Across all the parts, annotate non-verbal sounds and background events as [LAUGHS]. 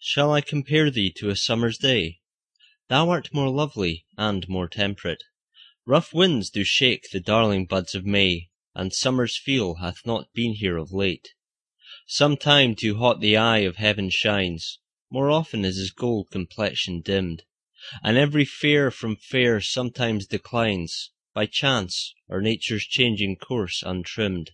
shall I compare thee to a summer's day? Thou art more lovely and more temperate. Rough winds do shake the darling buds of May, And summer's feel hath not been here of late. Sometime too hot the eye of heaven shines, More often is his gold complexion dimm'd, And every fair from fair sometimes declines, By chance, or nature's changing course untrimm'd.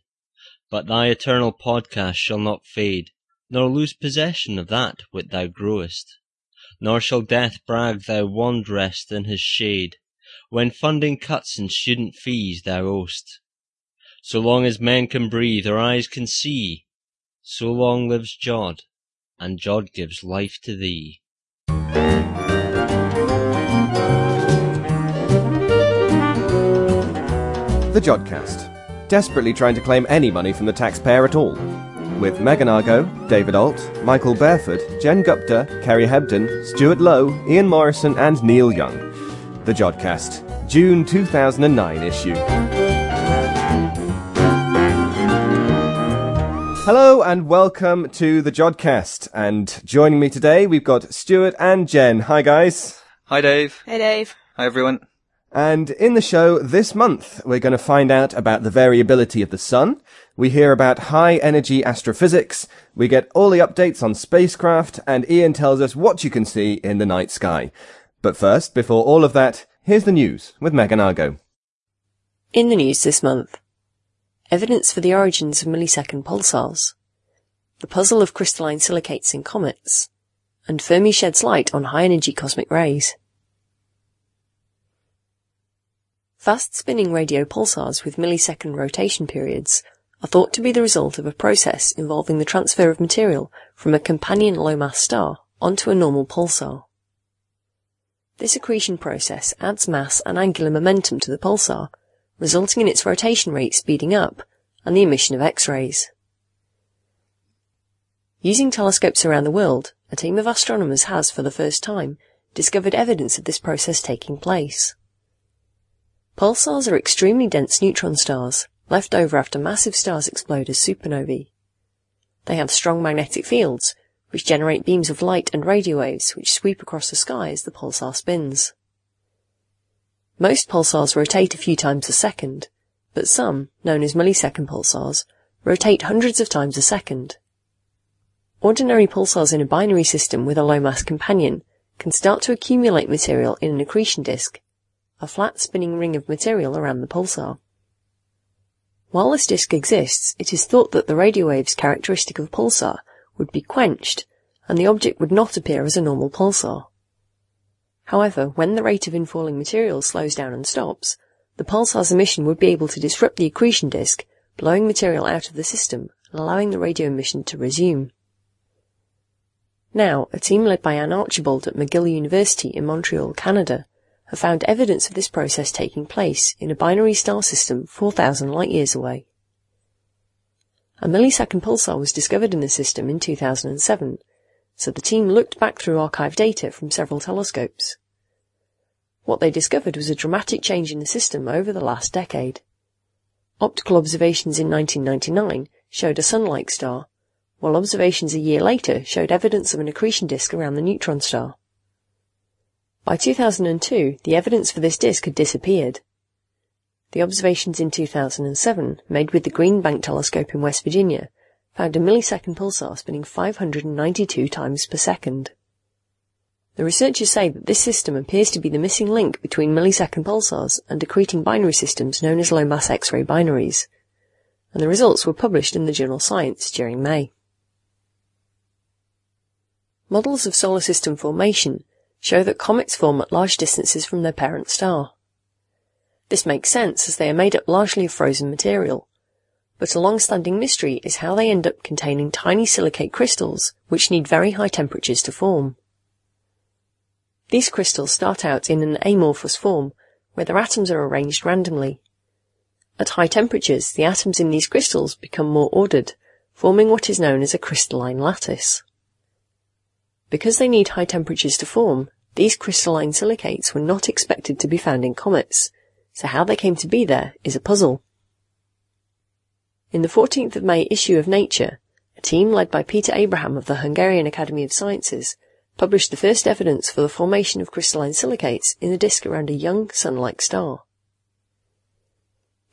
But thy eternal podcast shall not fade, Nor lose possession of that which thou growest, Nor shall death brag thou wanderest in his shade, When funding cuts and student fees thou owest. So long as men can breathe or eyes can see, So long lives Jod, and Jod gives life to thee. The Jodcast, desperately trying to claim any money from the taxpayer at all. With Megan Argo, David Alt, Michael Bareford, Jen Gupta, Kerry Hebden, Stuart Lowe, Ian Morison, and Neil Young. The Jodcast, June 2009 issue. Hello and welcome to the Jodcast. And joining me today, we've got Stuart and Jen. Hi, guys. Hi, Dave. Hey, Dave. Hi, everyone. And in the show this month, we're going to find out about the variability of the sun. We hear about high energy astrophysics. We get all the updates on spacecraft and Ian tells us what you can see in the night sky. But first, before all of that, here's the news with Megan Argo. In the news this month, evidence for the origins of millisecond pulsars, the puzzle of crystalline silicates in comets, and Fermi sheds light on high energy cosmic rays. Fast spinning radio pulsars with millisecond rotation periods are thought to be the result of a process involving the transfer of material from a companion low mass star onto a normal pulsar. This accretion process adds mass and angular momentum to the pulsar, resulting in its rotation rate speeding up and the emission of X-rays. Using telescopes around the world, a team of astronomers has, for the first time, discovered evidence of this process taking place. Pulsars are extremely dense neutron stars, left over after massive stars explode as supernovae. They have strong magnetic fields, which generate beams of light and radio waves which sweep across the sky as the pulsar spins. Most pulsars rotate a few times a second, but some, known as millisecond pulsars, rotate hundreds of times a second. Ordinary pulsars in a binary system with a low mass companion can start to accumulate material in an accretion disk a flat spinning ring of material around the pulsar. While this disk exists, it is thought that the radio waves characteristic of a pulsar would be quenched, and the object would not appear as a normal pulsar. However, when the rate of infalling material slows down and stops, the pulsar's emission would be able to disrupt the accretion disk, blowing material out of the system and allowing the radio emission to resume. Now, a team led by Anne Archibald at McGill University in Montreal, Canada, have found evidence of this process taking place in a binary star system 4,000 light years away. A millisecond pulsar was discovered in the system in 2007, so the team looked back through archived data from several telescopes. What they discovered was a dramatic change in the system over the last decade. Optical observations in 1999 showed a sun-like star, while observations a year later showed evidence of an accretion disk around the neutron star. By 2002, the evidence for this disk had disappeared. The observations in 2007, made with the Green Bank telescope in West Virginia, found a millisecond pulsar spinning 592 times per second. The researchers say that this system appears to be the missing link between millisecond pulsars and accreting binary systems known as low mass X-ray binaries, and the results were published in the journal Science during May. Models of solar system formation show that comets form at large distances from their parent star. This makes sense as they are made up largely of frozen material, but a long-standing mystery is how they end up containing tiny silicate crystals which need very high temperatures to form. These crystals start out in an amorphous form, where their atoms are arranged randomly. At high temperatures, the atoms in these crystals become more ordered, forming what is known as a crystalline lattice. Because they need high temperatures to form, these crystalline silicates were not expected to be found in comets, so how they came to be there is a puzzle. In the 14th of May issue of Nature, a team led by Peter Abraham of the Hungarian Academy of Sciences published the first evidence for the formation of crystalline silicates in a disk around a young sun-like star.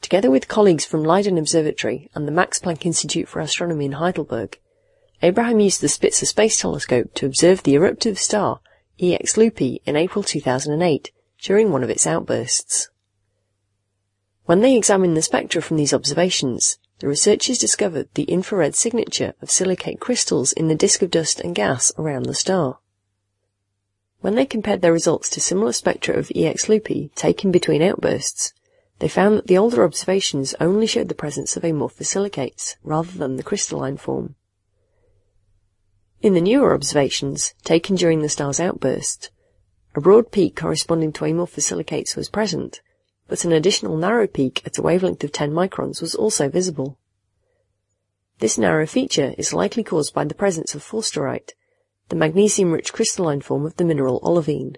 Together with colleagues from Leiden Observatory and the Max Planck Institute for Astronomy in Heidelberg, Abraham used the Spitzer Space Telescope to observe the eruptive star EX Lupi in April 2008 during one of its outbursts. When they examined the spectra from these observations, the researchers discovered the infrared signature of silicate crystals in the disk of dust and gas around the star. When they compared their results to similar spectra of EX Lupi taken between outbursts, they found that the older observations only showed the presence of amorphous silicates rather than the crystalline form. In the newer observations, taken during the star's outburst, a broad peak corresponding to amorphous silicates was present, but an additional narrow peak at a wavelength of 10 microns was also visible. This narrow feature is likely caused by the presence of forsterite, the magnesium-rich crystalline form of the mineral olivine.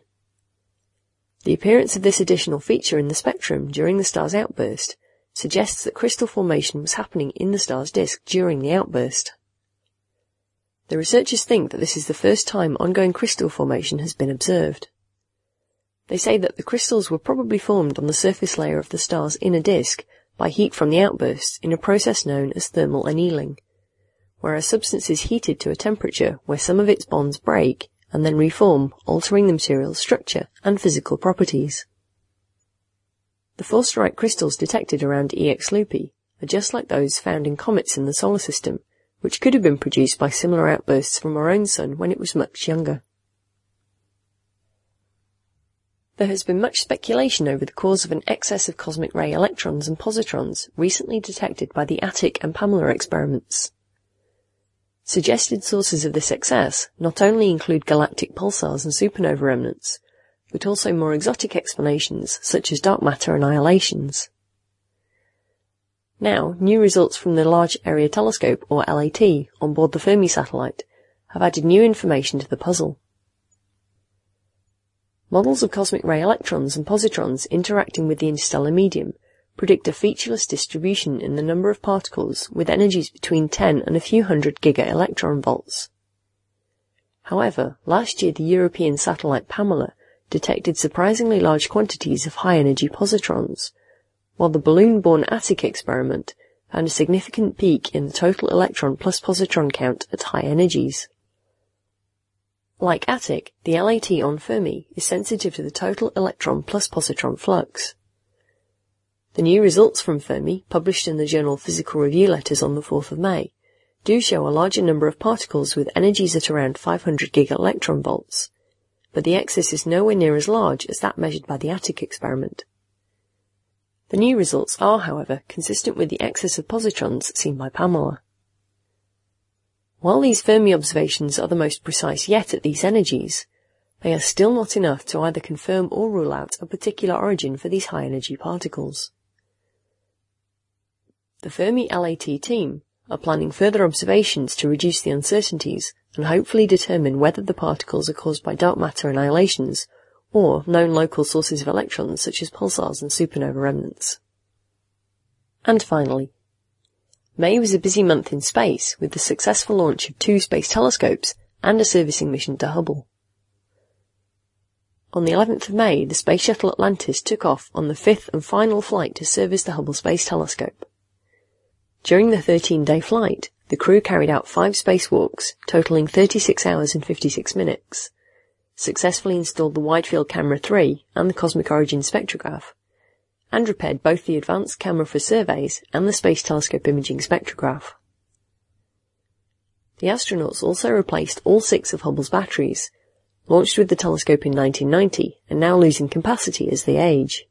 The appearance of this additional feature in the spectrum during the star's outburst suggests that crystal formation was happening in the star's disk during the outburst. The researchers think that this is the first time ongoing crystal formation has been observed. They say that the crystals were probably formed on the surface layer of the star's inner disk by heat from the outbursts in a process known as thermal annealing, where a substance is heated to a temperature where some of its bonds break and then reform, altering the material's structure and physical properties. The forsterite crystals detected around EX Lupi are just like those found in comets in the solar system, which could have been produced by similar outbursts from our own sun when it was much younger. There has been much speculation over the cause of an excess of cosmic ray electrons and positrons recently detected by the ATIC and Pamela experiments. Suggested sources of this excess not only include galactic pulsars and supernova remnants, but also more exotic explanations such as dark matter annihilations. Now, new results from the Large Area Telescope, or LAT, on board the Fermi satellite have added new information to the puzzle. Models of cosmic ray electrons and positrons interacting with the interstellar medium predict a featureless distribution in the number of particles with energies between 10 and a few hundred giga-electron volts. However, last year the European satellite Pamela detected surprisingly large quantities of high-energy positrons, while the balloon-borne ATIC experiment found a significant peak in the total electron plus positron count at high energies. Like ATIC, the LAT on Fermi is sensitive to the total electron plus positron flux. The new results from Fermi, published in the journal Physical Review Letters on the 4th of May, do show a larger number of particles with energies at around 500 giga-electron volts, but the excess is nowhere near as large as that measured by the ATIC experiment. The new results are, however, consistent with the excess of positrons seen by Pamela. While these Fermi observations are the most precise yet at these energies, they are still not enough to either confirm or rule out a particular origin for these high energy particles. The Fermi LAT team are planning further observations to reduce the uncertainties and hopefully determine whether the particles are caused by dark matter annihilations or known local sources of electrons such as pulsars and supernova remnants. And finally, May was a busy month in space with the successful launch of two space telescopes and a servicing mission to Hubble. On the 11th of May, the Space Shuttle Atlantis took off on the fifth and final flight to service the Hubble Space Telescope. During the 13-day flight, the crew carried out five spacewalks, totaling 36 hours and 56 minutes, successfully installed the Wide Field Camera 3 and the Cosmic Origin spectrograph, and repaired both the Advanced Camera for Surveys and the Space Telescope Imaging spectrograph. The astronauts also replaced all six of Hubble's batteries, launched with the telescope in 1990 and now losing capacity as they age.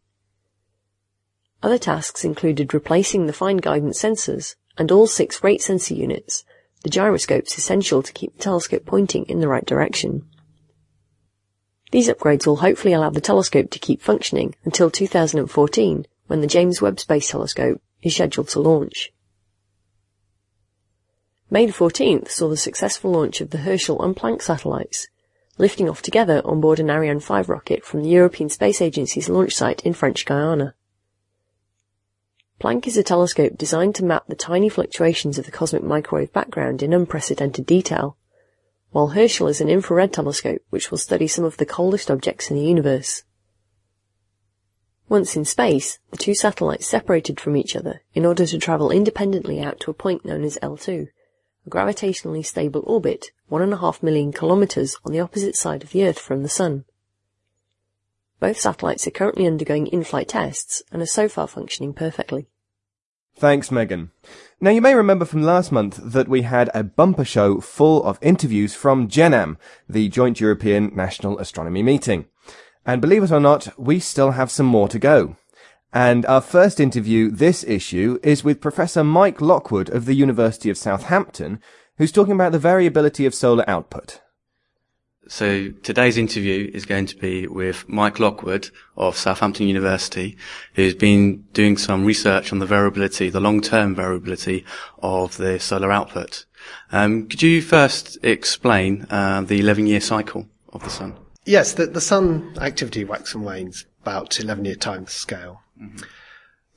Other tasks included replacing the fine guidance sensors and all six rate sensor units, the gyroscopes essential to keep the telescope pointing in the right direction. These upgrades will hopefully allow the telescope to keep functioning until 2014 when the James Webb Space Telescope is scheduled to launch. May 14th saw the successful launch of the Herschel and Planck satellites, lifting off together on board an Ariane 5 rocket from the European Space Agency's launch site in French Guiana. Planck is a telescope designed to map the tiny fluctuations of the cosmic microwave background in unprecedented detail, while Herschel is an infrared telescope which will study some of the coldest objects in the universe. Once in space, the two satellites separated from each other in order to travel independently out to a point known as L2, a gravitationally stable orbit one and a half million kilometers on the opposite side of the Earth from the Sun. Both satellites are currently undergoing in-flight tests and are so far functioning perfectly. Thanks, Megan. Now, you may remember from last month that we had a bumper show full of interviews from JENAM, the Joint European National Astronomy Meeting. And believe it or not, we still have some more to go. And our first interview this issue is with Professor Mike Lockwood of the University of Southampton, who's talking about the variability of solar output. So today's interview is going to be with Mike Lockwood of Southampton University, who's been doing some research on the variability, the long-term variability of the solar output. Um, could you first explain uh, the 11-year cycle of the sun? Yes, the, the sun activity waxes and wanes about 11 year time scale. Mm-hmm.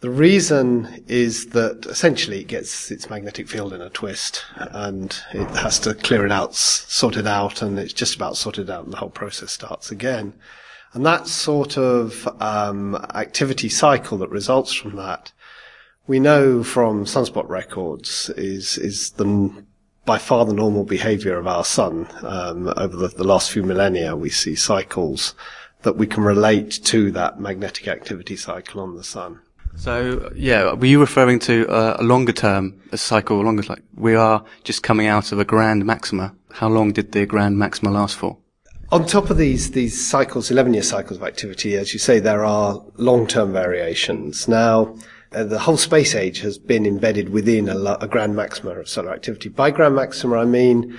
The reason is that essentially it gets its magnetic field in a twist and it has to clear it out, sort it out, and it's just about sorted out and the whole process starts again. And that sort of um, activity cycle that results from that, we know from sunspot records is is the by far the normal behavior of our sun. Um, over the, the, last few millennia, we see cycles that we can relate to that magnetic activity cycle on the sun. So, yeah, were you referring to a longer term, a cycle, longer, like we are just coming out of a grand maxima? How long did the grand maxima last for? On top of these, these cycles, 11 year cycles of activity, as you say, there are long term variations. Now, uh, the whole space age has been embedded within a, a grand maxima of solar activity. By grand maxima, I mean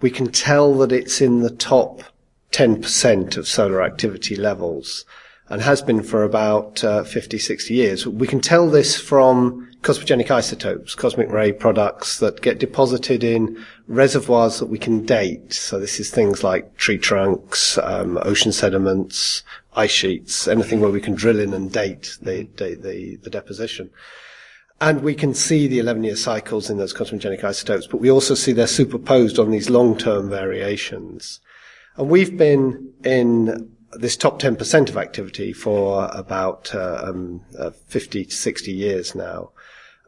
we can tell that it's in the top 10% of solar activity levels and has been for about uh, 50, 60 years. We can tell this from cosmogenic isotopes, cosmic ray products that get deposited in reservoirs that we can date. So this is things like tree trunks, um, ocean sediments, ice sheets, anything where we can drill in and date the, the, the, the deposition. And we can see the 11 year cycles in those cosmogenic isotopes, but we also see they're superposed on these long term variations. And we've been in this top 10% of activity for about uh, um, uh, 50 to 60 years now.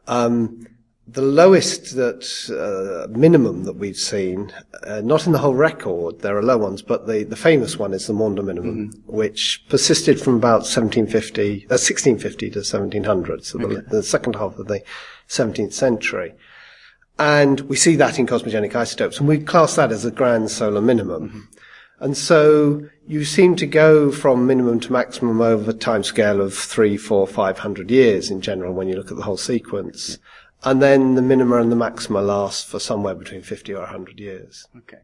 Um, the lowest that uh, minimum that we've seen, uh, not in the whole record, there are low ones, but the, the famous one is the Maunder minimum, mm-hmm. which persisted from about 1750, 1650 uh, to 1700, so okay. the, the, second half of the 17th century. And we see that in cosmogenic isotopes, and we class that as a grand solar minimum. Mm-hmm. And so you seem to go from minimum to maximum over a time scale of three, four, five hundred years in general when you look at the whole sequence. And then the minima and the maxima last for somewhere between 50 or 100 years. Okay.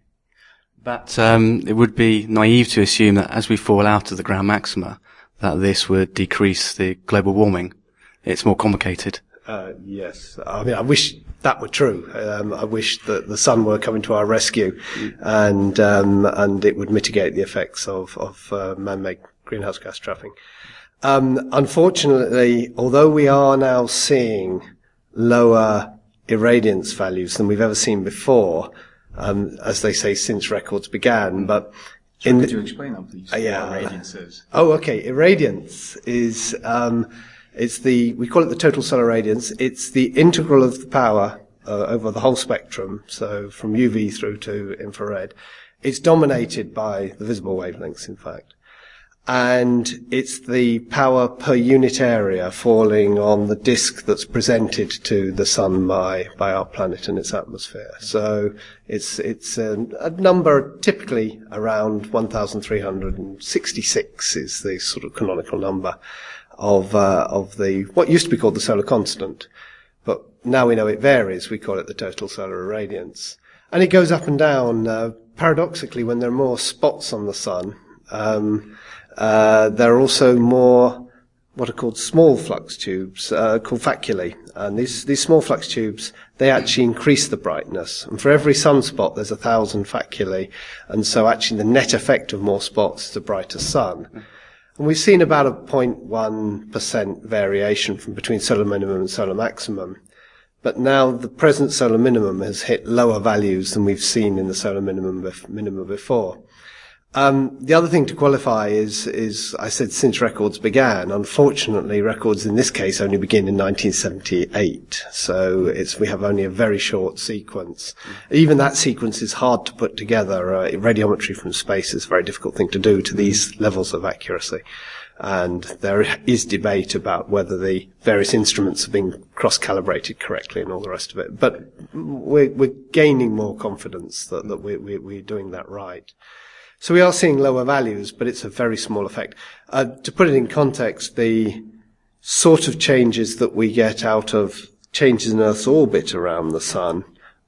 But um, it would be naive to assume that as we fall out of the grand maxima, that this would decrease the global warming. It's more complicated. Uh, yes. I mean, I wish that were true. Um, I wish that the sun were coming to our rescue, and um, and it would mitigate the effects of of uh, man-made greenhouse gas trapping. Um, unfortunately, although we are now seeing lower irradiance values than we've ever seen before, um, as they say since records began, but in could you explain that, please? Uh, yeah. What irradiance is? Oh, okay. Irradiance is um, it's the, we call it the total solar radiance. It's the integral of the power uh, over the whole spectrum, so from UV through to infrared. It's dominated by the visible wavelengths, in fact. And it's the power per unit area falling on the disk that's presented to the sun by, by our planet and its atmosphere. So it's, it's a, a number typically around 1,366 is the sort of canonical number of uh, of the what used to be called the solar constant, but now we know it varies. We call it the total solar irradiance, and it goes up and down. Uh, paradoxically, when there are more spots on the sun, um, uh, there are also more what are called small flux tubes, uh, called faculae. And these, these small flux tubes, they actually increase the brightness. And for every sunspot, there's a thousand faculae. And so actually the net effect of more spots is a brighter sun. And we've seen about a 0.1% variation from between solar minimum and solar maximum. But now the present solar minimum has hit lower values than we've seen in the solar minimum, minimum before. Um, the other thing to qualify is, is I said since records began. Unfortunately, records in this case only begin in 1978, so it's we have only a very short sequence. Even that sequence is hard to put together. Uh, radiometry from space is a very difficult thing to do to these levels of accuracy, and there is debate about whether the various instruments are being cross-calibrated correctly and all the rest of it. But we're, we're gaining more confidence that, that we're, we're doing that right. So we are seeing lower values, but it's a very small effect. Uh, to put it in context, the sort of changes that we get out of changes in Earth's orbit around the Sun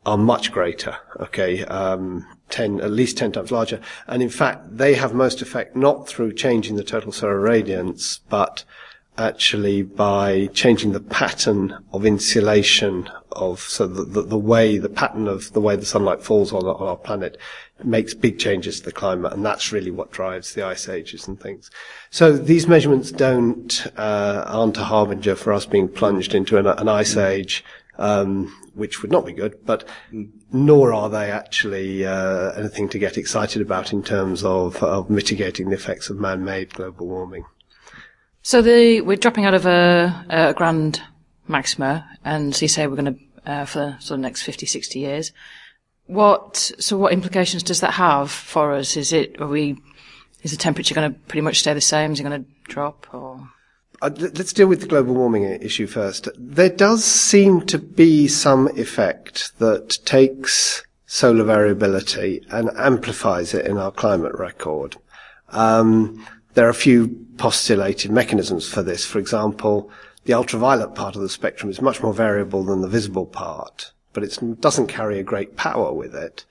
are much greater. Okay, um, ten, at least ten times larger, and in fact, they have most effect not through changing the total solar radiance, but actually by changing the pattern of insolation of so the, the, the, way the pattern of the way the sunlight falls on, on our planet makes big changes to the climate, and that's really what drives the ice ages and things. So these measurements don't uh, aren't a harbinger for us being plunged into an, an ice age, um, which would not be good. But nor are they actually uh, anything to get excited about in terms of, of mitigating the effects of man-made global warming. So the, we're dropping out of a, a grand maxima, and so you say we're going to uh, for sort of next 50, 60 years. What so what implications does that have for us? Is it are we is the temperature going to pretty much stay the same? Is it going to drop or? Uh, let's deal with the global warming issue first. There does seem to be some effect that takes solar variability and amplifies it in our climate record. Um, there are a few postulated mechanisms for this. For example, the ultraviolet part of the spectrum is much more variable than the visible part but it doesn't carry a great power with it.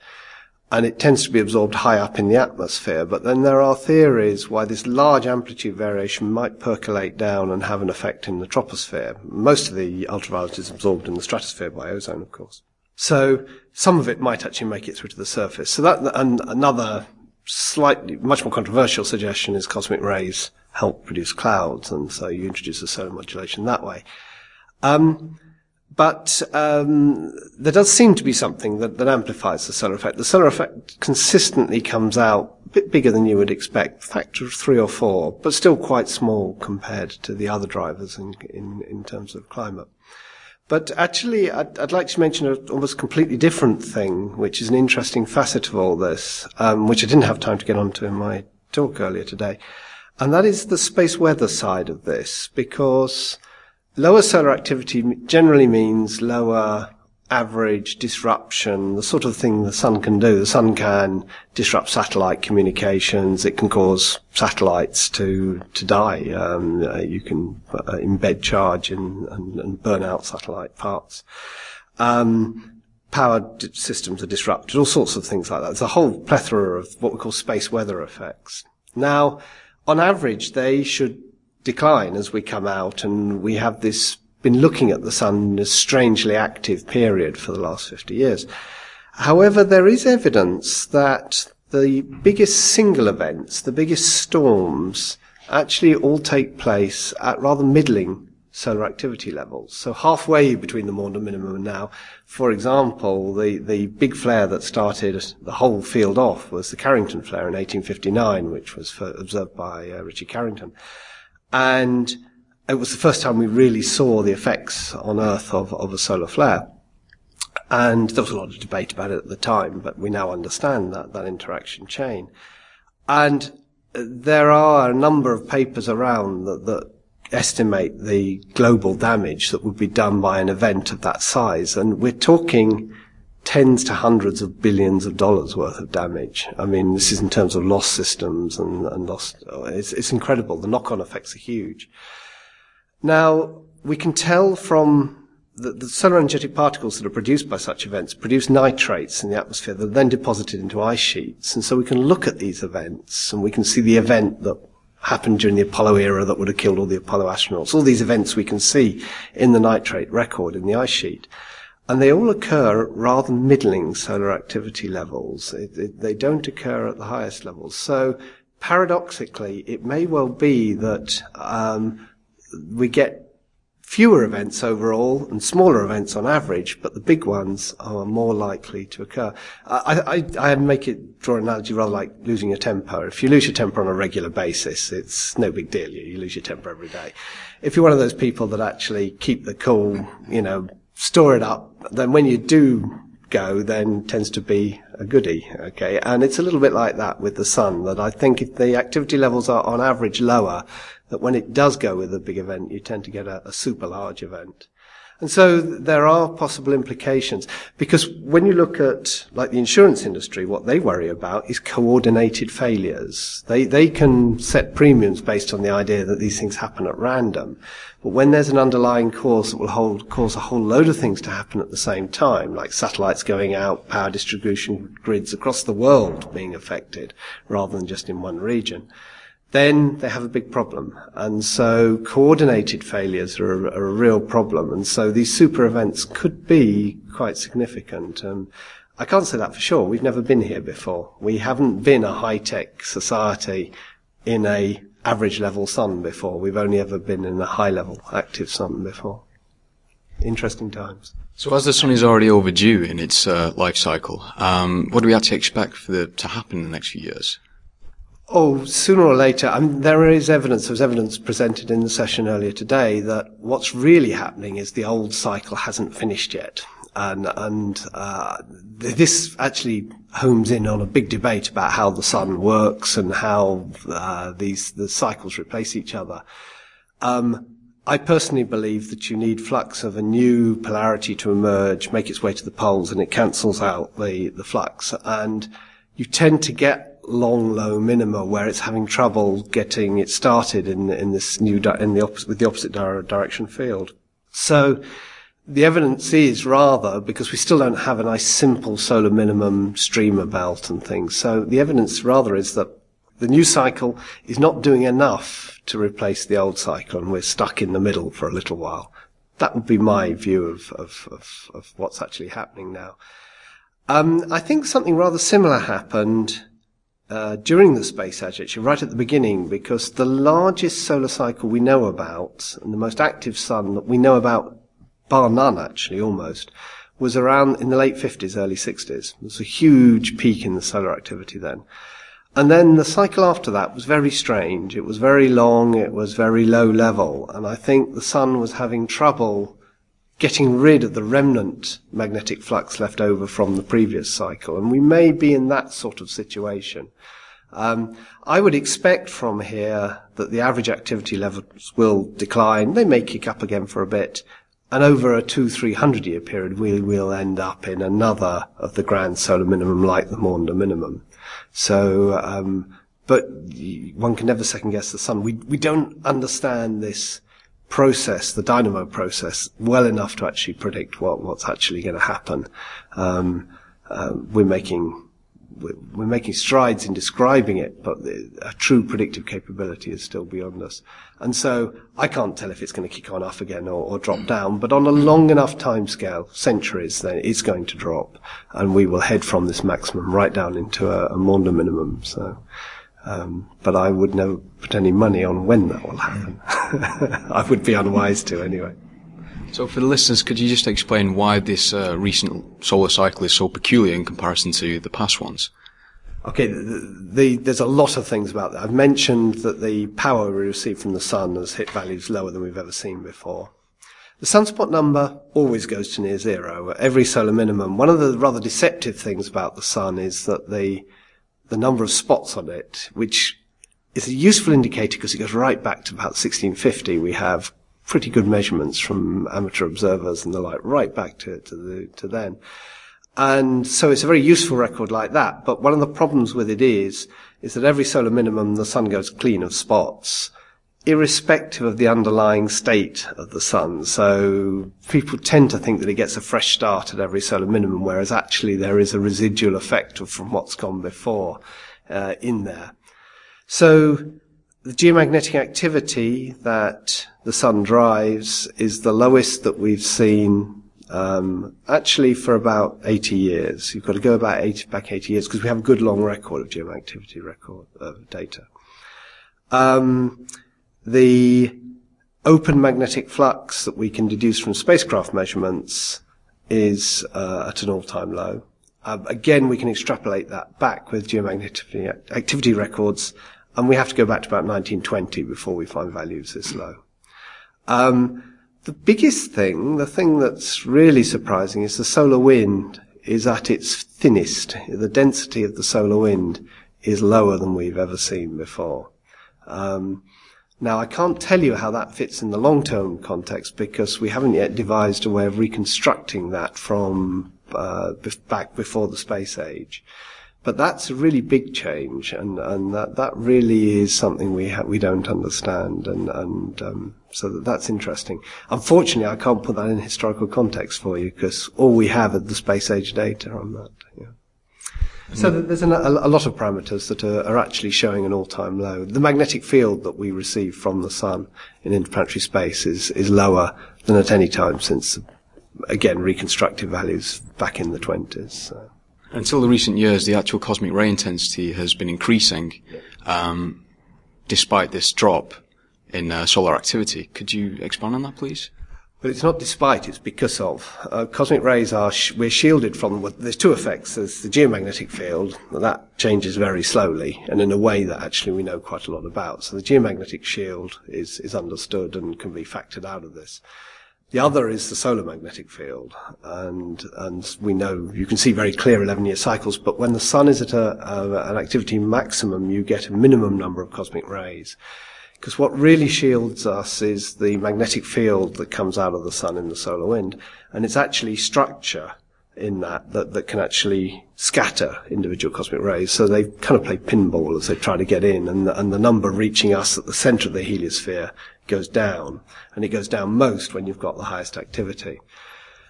And it tends to be absorbed high up in the atmosphere. But then there are theories why this large amplitude variation might percolate down and have an effect in the troposphere. Most of the ultraviolet is absorbed in the stratosphere by ozone, of course. So some of it might actually make it through to the surface. So that, and another slightly, much more controversial suggestion is cosmic rays help produce clouds. And so you introduce a solar modulation that way. Um, but um, there does seem to be something that, that, amplifies the solar effect. The solar effect consistently comes out a bit bigger than you would expect, factor of three or four, but still quite small compared to the other drivers in, in, in terms of climate. But actually, I'd, I'd, like to mention an almost completely different thing, which is an interesting facet of all this, um, which I didn't have time to get onto in my talk earlier today. And that is the space weather side of this, because Lower solar activity generally means lower average disruption, the sort of thing the sun can do. The sun can disrupt satellite communications. It can cause satellites to to die. Um, uh, you can uh, embed charge in, and, and, burn out satellite parts. Um, power systems are disrupted. All sorts of things like that. There's a whole plethora of what we call space weather effects. Now, on average, they should decline as we come out, and we have this been looking at the sun in a strangely active period for the last 50 years. However, there is evidence that the biggest single events, the biggest storms, actually all take place at rather middling solar activity levels. So halfway between the Maunder minimum and now, for example, the, the big flare that started the whole field off was the Carrington flare in 1859, which was for, observed by uh, Ritchie Carrington. And it was the first time we really saw the effects on Earth of, of a solar flare. And there was a lot of debate about it at the time, but we now understand that, that interaction chain. And there are a number of papers around that, that estimate the global damage that would be done by an event of that size. And we're talking tens to hundreds of billions of dollars worth of damage. I mean, this is in terms of lost systems and, and lost, it's, it's incredible. The knock-on effects are huge. Now, we can tell from the, the, solar energetic particles that are produced by such events produce nitrates in the atmosphere that are then deposited into ice sheets. And so we can look at these events and we can see the event that happened during the Apollo era that would have killed all the Apollo astronauts. All these events we can see in the nitrate record in the ice sheet and they all occur at rather middling solar activity levels. It, it, they don't occur at the highest levels. So paradoxically, it may well be that um, we get fewer events overall and smaller events on average, but the big ones are more likely to occur. I, I, I make it draw an analogy rather like losing your temper. If you lose your temper on a regular basis, it's no big deal. You, you lose your temper every day. If you're one of those people that actually keep the cool, you know, store it up, then when you do go, then tends to be a goodie. Okay, and it's a little bit like that with the sun. That I think if the activity levels are on average lower, that when it does go with a big event, you tend to get a, a super large event. And so there are possible implications because when you look at like the insurance industry, what they worry about is coordinated failures. They, they can set premiums based on the idea that these things happen at random. But when there's an underlying cause that will hold, cause a whole load of things to happen at the same time, like satellites going out, power distribution grids across the world being affected rather than just in one region, then they have a big problem. And so coordinated failures are, are, a real problem. And so these super events could be quite significant. Um, I can't say that for sure. We've never been here before. We haven't been a high-tech society in a average level sun before. We've only ever been in a high level active sun before. Interesting times. So as the sun is already overdue in its uh, life cycle, um, what do we actually expect for the, to happen in the next few years? Oh, sooner or later, I mean, there is evidence, there was evidence presented in the session earlier today that what's really happening is the old cycle hasn't finished yet. And, and uh, this actually homes in on a big debate about how the sun works and how uh, these the cycles replace each other. Um, I personally believe that you need flux of a new polarity to emerge, make its way to the poles, and it cancels out the, the flux. And you tend to get long low minima where it's having trouble getting it started in in this new di- in the opposite with the opposite di- direction field. So the evidence is rather because we still don't have a nice simple solar minimum streamer belt and things. So the evidence rather is that the new cycle is not doing enough to replace the old cycle, and we're stuck in the middle for a little while. That would be my view of of, of, of what's actually happening now. Um, I think something rather similar happened uh, during the space age, actually, right at the beginning, because the largest solar cycle we know about, and the most active sun that we know about, bar none actually, almost, was around in the late 50s, early 60s. There was a huge peak in the solar activity then. And then the cycle after that was very strange. It was very long, it was very low level, and I think the sun was having trouble getting rid of the remnant magnetic flux left over from the previous cycle. And we may be in that sort of situation. Um, I would expect from here that the average activity levels will decline. They may kick up again for a bit. And over a two, three hundred year period, we will end up in another of the grand solar minimum like the Maunder minimum. So, um, but one can never second guess the sun. We, we don't understand this process, the dynamo process, well enough to actually predict what, what's actually going to happen. Um, uh, we're making we're, making strides in describing it, but a true predictive capability is still beyond us. And so I can't tell if it's going to kick on off again or, or drop down, but on a long enough time scale, centuries, then it's going to drop, and we will head from this maximum right down into a, a minimum. So. Um, but I would never put any money on when that will happen. [LAUGHS] I would be unwise to anyway. So, for the listeners, could you just explain why this uh, recent solar cycle is so peculiar in comparison to the past ones? Okay, the, the, there's a lot of things about that. I've mentioned that the power we receive from the sun has hit values lower than we've ever seen before. The sunspot number always goes to near zero. at every solar minimum, one of the rather deceptive things about the sun is that the the number of spots on it, which is a useful indicator because it goes right back to about 1650. We have pretty good measurements from amateur observers and the like, right back to, to the, to then. And so it's a very useful record like that. But one of the problems with it is, is that every solar minimum, the sun goes clean of spots irrespective of the underlying state of the sun. So people tend to think that it gets a fresh start at every solar minimum, whereas actually there is a residual effect from what's gone before uh, in there. So the geomagnetic activity that the sun drives is the lowest that we've seen um, actually for about 80 years. You've got to go about 80, back 80 years because we have a good long record of geoactivity record uh, data. Um, the open magnetic flux that we can deduce from spacecraft measurements is uh, at an all-time low. Um, again, we can extrapolate that back with geomagnetic activity records, and we have to go back to about 1920 before we find values this low. Um, the biggest thing, the thing that's really surprising, is the solar wind is at its thinnest. The density of the solar wind is lower than we've ever seen before. Um, now, I can't tell you how that fits in the long-term context because we haven't yet devised a way of reconstructing that from uh, back before the space age. But that's a really big change, and, and that, that really is something we ha- we don't understand, and and um, so that, that's interesting. Unfortunately, I can't put that in historical context for you because all we have are the space age data on that. Yeah. So there's an, a, a, lot of parameters that are, are, actually showing an all-time low. The magnetic field that we receive from the sun in interplanetary space is, is lower than at any time since, again, reconstructive values back in the 20s. So. Until the recent years, the actual cosmic ray intensity has been increasing, um, despite this drop in uh, solar activity. Could you expand on that, please? But it's not despite, it's because of. Uh, cosmic rays are, sh- we're shielded from, well, there's two effects. There's the geomagnetic field, that changes very slowly, and in a way that actually we know quite a lot about. So the geomagnetic shield is, is understood and can be factored out of this. The other is the solar magnetic field, and and we know you can see very clear 11-year cycles. But when the sun is at a, a, an activity maximum, you get a minimum number of cosmic rays. Because what really shields us is the magnetic field that comes out of the sun in the solar wind. And it's actually structure in that, that that can actually scatter individual cosmic rays. So they kind of play pinball as they try to get in, and the, and the number reaching us at the center of the heliosphere goes down, and it goes down most when you've got the highest activity.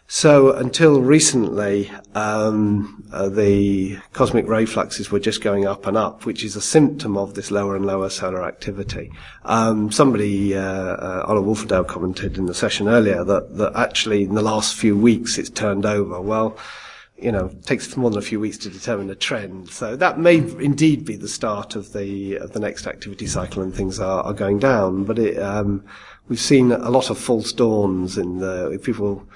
So until recently, um, uh, the cosmic ray fluxes were just going up and up, which is a symptom of this lower and lower solar activity. Um, somebody, uh, uh, Wolfendale commented in the session earlier that, that actually in the last few weeks it's turned over. Well, you know, takes more than a few weeks to determine a trend. So that may indeed be the start of the of the next activity cycle, and things are, are going down. But it, um, we've seen a lot of false dawns in the people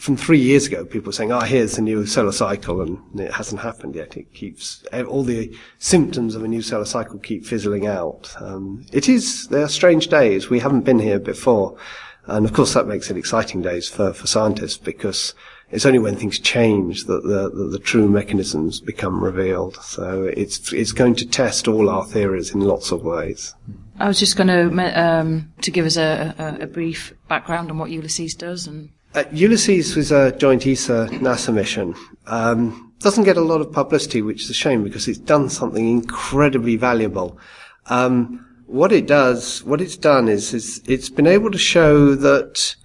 from three years ago, people saying, "Oh, here's the new solar cycle," and it hasn't happened yet. It keeps all the symptoms of a new solar cycle keep fizzling out. Um, it is they are strange days. We haven't been here before, and of course that makes it exciting days for for scientists because it's only when things change that the, the, the true mechanisms become revealed. So it's it's going to test all our theories in lots of ways. I was just going to um, to give us a, a, a brief background on what Ulysses does and uh, Ulysses was a joint ESA NASA mission. Um, doesn't get a lot of publicity, which is a shame because it's done something incredibly valuable. Um, what it does, what it's done is, is it's been able to show that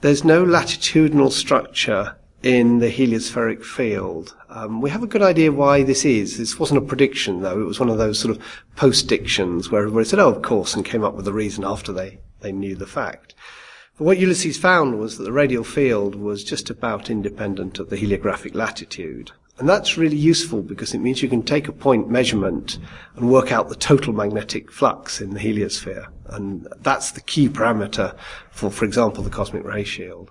there's no latitudinal structure in the heliospheric field. Um, we have a good idea why this is. This wasn't a prediction, though. It was one of those sort of post-dictions where everybody said, oh, of course, and came up with a reason after they, they knew the fact. But what Ulysses found was that the radial field was just about independent of the heliographic latitude. And that's really useful because it means you can take a point measurement and work out the total magnetic flux in the heliosphere. And that's the key parameter for, for example, the cosmic ray shield.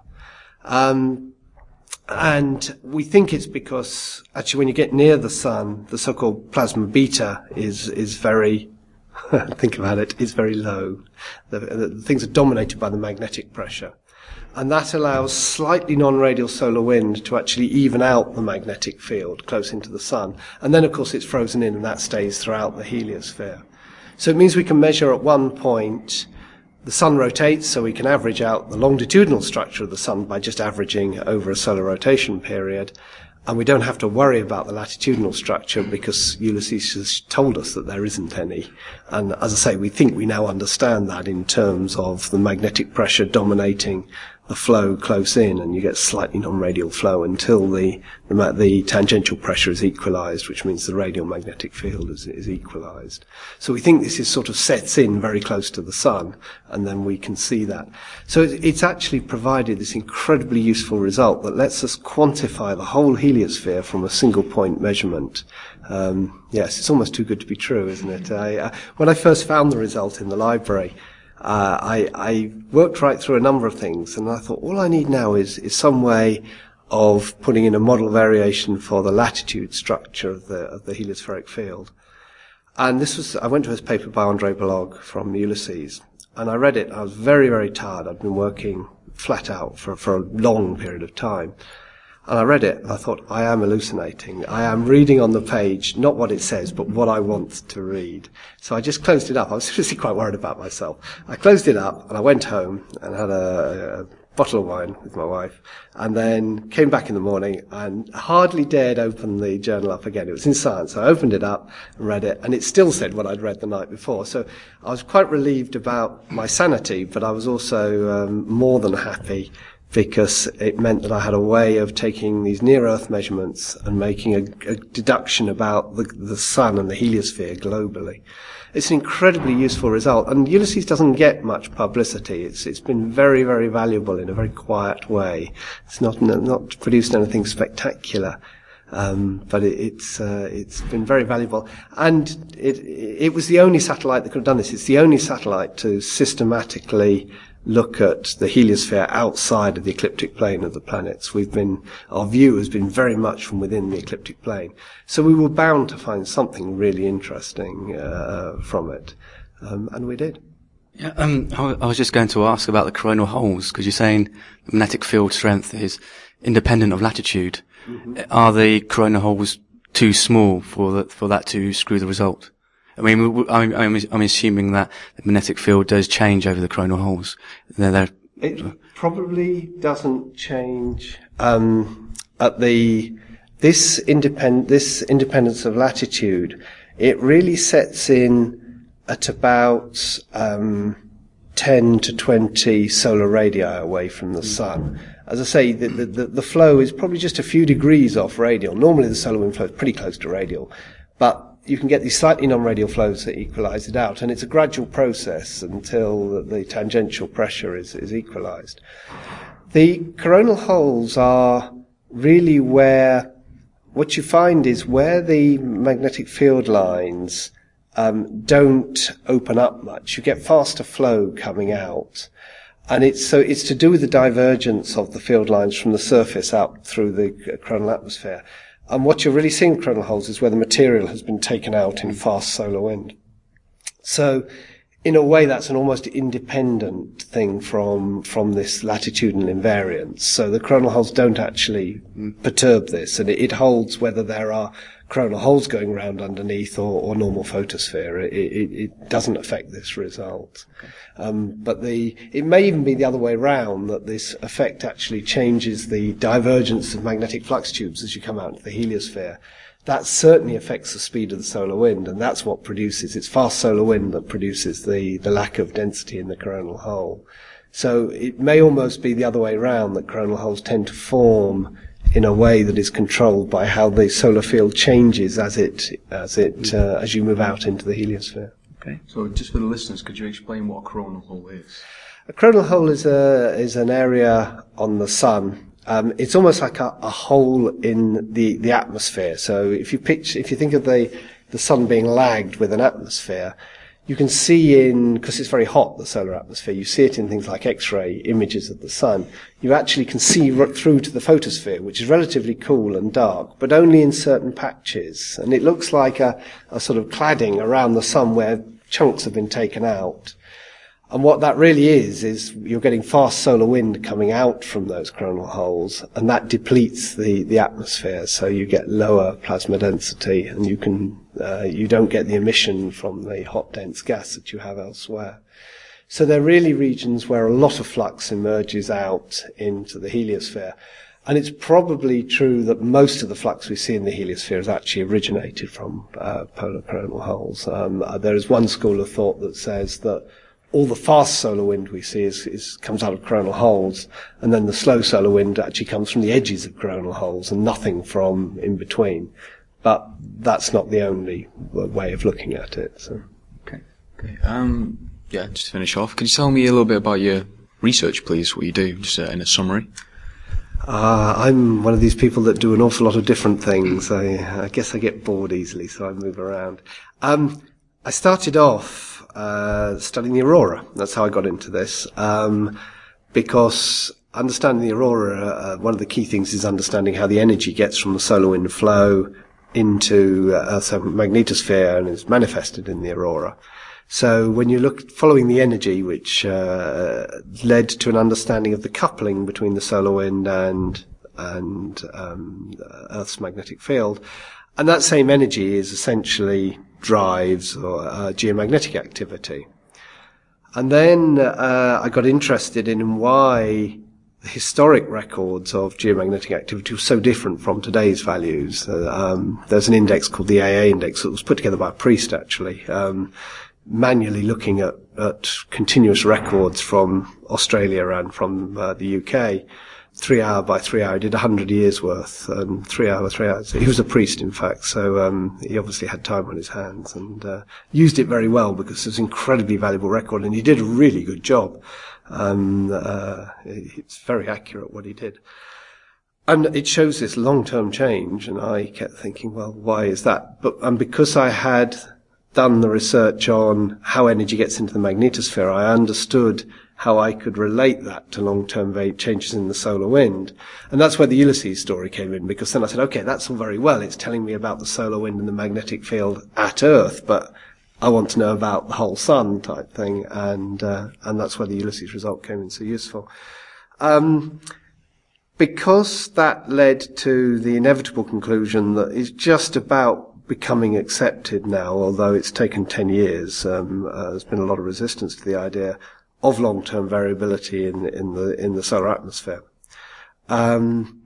Um, and we think it's because actually when you get near the sun, the so-called plasma beta is, is very [LAUGHS] think about it, is very low. The, the, things are dominated by the magnetic pressure. And that allows slightly non-radial solar wind to actually even out the magnetic field close into the sun. And then, of course, it's frozen in and that stays throughout the heliosphere. So it means we can measure at one point the sun rotates, so we can average out the longitudinal structure of the sun by just averaging over a solar rotation period. And we don't have to worry about the latitudinal structure because Ulysses has told us that there isn't any. And as I say, we think we now understand that in terms of the magnetic pressure dominating the flow close in and you get slightly non-radial flow until the, the, the tangential pressure is equalized, which means the radial magnetic field is, is equalized. So we think this is sort of sets in very close to the sun and then we can see that. So it's actually provided this incredibly useful result that lets us quantify the whole heliosphere from a single point measurement. Um, yes, it's almost too good to be true, isn't it? I, uh, when I first found the result in the library, uh, I, I, worked right through a number of things, and I thought all I need now is, is some way of putting in a model variation for the latitude structure of the, of the heliospheric field. And this was, I went to this paper by Andre Balogh from Ulysses, and I read it. I was very, very tired. I'd been working flat out for, for a long period of time. And I read it, and I thought, I am hallucinating. I am reading on the page not what it says, but what I want to read. So I just closed it up. I was [LAUGHS] seriously quite worried about myself. I closed it up, and I went home and had a, a bottle of wine with my wife, and then came back in the morning and hardly dared open the journal up again. It was in science. So I opened it up and read it, and it still said what I'd read the night before. So I was quite relieved about my sanity, but I was also um, more than happy because it meant that I had a way of taking these near Earth measurements and making a, a, deduction about the, the sun and the heliosphere globally. It's an incredibly useful result, and Ulysses doesn't get much publicity. It's it's been very very valuable in a very quiet way. It's not not produced anything spectacular. Um, but it, it's uh, it's been very valuable, and it it was the only satellite that could have done this. It's the only satellite to systematically look at the heliosphere outside of the ecliptic plane of the planets. We've been, our view has been very much from within the ecliptic plane. So we were bound to find something really interesting uh, from it, um, and we did. Yeah, um, I was just going to ask about the coronal holes because you're saying the magnetic field strength is independent of latitude. Mm-hmm. Are the coronal holes too small for the, for that to screw the result? I mean, I'm, I'm, I'm assuming that the magnetic field does change over the coronal holes. They're, they're it probably doesn't change um, at the this this independence of latitude. It really sets in at about um, 10 to 20 solar radii away from the sun. As I say, the, the, the flow is probably just a few degrees off radial. Normally the solar wind flow is pretty close to radial, but you can get these slightly non-radial flows that equalize it out, and it's a gradual process until the tangential pressure is, is equalized. The coronal holes are really where what you find is where the magnetic field lines um, don't open up much. You get faster flow coming out. And it's so it's to do with the divergence of the field lines from the surface out through the coronal atmosphere. And what you're really seeing in coronal holes is where the material has been taken out in fast solar wind. So, in a way, that's an almost independent thing from from this latitudinal invariance. So the coronal holes don't actually perturb this, and it, it holds whether there are coronal holes going around underneath or, or normal photosphere. It, it, it, doesn't affect this result. Um, but the, it may even be the other way around, that this effect actually changes the divergence of magnetic flux tubes as you come out into the heliosphere. That certainly affects the speed of the solar wind, and that's what produces, it's fast solar wind that produces the, the lack of density in the coronal hole. So it may almost be the other way around, that coronal holes tend to form in a way that is controlled by how the solar field changes as it as it uh, as you move out into the heliosphere. Okay. So, just for the listeners, could you explain what a coronal hole is? A coronal hole is a is an area on the sun. Um, it's almost like a, a hole in the, the atmosphere. So if you picture, if you think of the the sun being lagged with an atmosphere, You can see in, because it's very hot, the solar atmosphere, you see it in things like X-ray images of the sun. You actually can see right through to the photosphere, which is relatively cool and dark, but only in certain patches. And it looks like a, a sort of cladding around the sun where chunks have been taken out. And what that really is, is you're getting fast solar wind coming out from those coronal holes, and that depletes the, the atmosphere, so you get lower plasma density, and you can, uh, you don't get the emission from the hot dense gas that you have elsewhere. So they're really regions where a lot of flux emerges out into the heliosphere. And it's probably true that most of the flux we see in the heliosphere has actually originated from uh, polar coronal holes. Um, uh, there is one school of thought that says that all the fast solar wind we see is, is, comes out of coronal holes, and then the slow solar wind actually comes from the edges of coronal holes and nothing from in between. But that's not the only way of looking at it. So. Okay. Okay. Um, yeah, just to finish off, can you tell me a little bit about your research, please? What you do, just uh, in a summary. Uh, I'm one of these people that do an awful lot of different things. I, I guess I get bored easily, so I move around. Um, I started off uh, studying the aurora. That's how I got into this. Um, because understanding the aurora, uh, one of the key things is understanding how the energy gets from the solar wind flow into uh, Earth's magnetosphere and is manifested in the aurora. So when you look following the energy, which uh, led to an understanding of the coupling between the solar wind and and um, Earth's magnetic field, and that same energy is essentially drives or uh, geomagnetic activity. And then uh, I got interested in why the historic records of geomagnetic activity were so different from today's values. Uh, um, there's an index called the AA index that was put together by a priest, actually, um, manually looking at, at, continuous records from Australia and from uh, the UK three hour by three hour. He did a hundred years worth, um, three hour, by three hours. He was a priest, in fact, so um, he obviously had time on his hands and uh, used it very well because it was an incredibly valuable record, and he did a really good job. Um, uh, it's very accurate what he did. And it shows this long-term change, and I kept thinking, well, why is that? But and because I had done the research on how energy gets into the magnetosphere, I understood how I could relate that to long-term changes in the solar wind. And that's where the Ulysses story came in, because then I said, okay, that's all very well. It's telling me about the solar wind and the magnetic field at Earth, but I want to know about the whole sun type thing. And, uh, and that's where the Ulysses result came in so useful. Um, because that led to the inevitable conclusion that it's just about becoming accepted now, although it's taken 10 years. Um, uh, there's been a lot of resistance to the idea of long-term variability in, in the in the solar atmosphere. Um,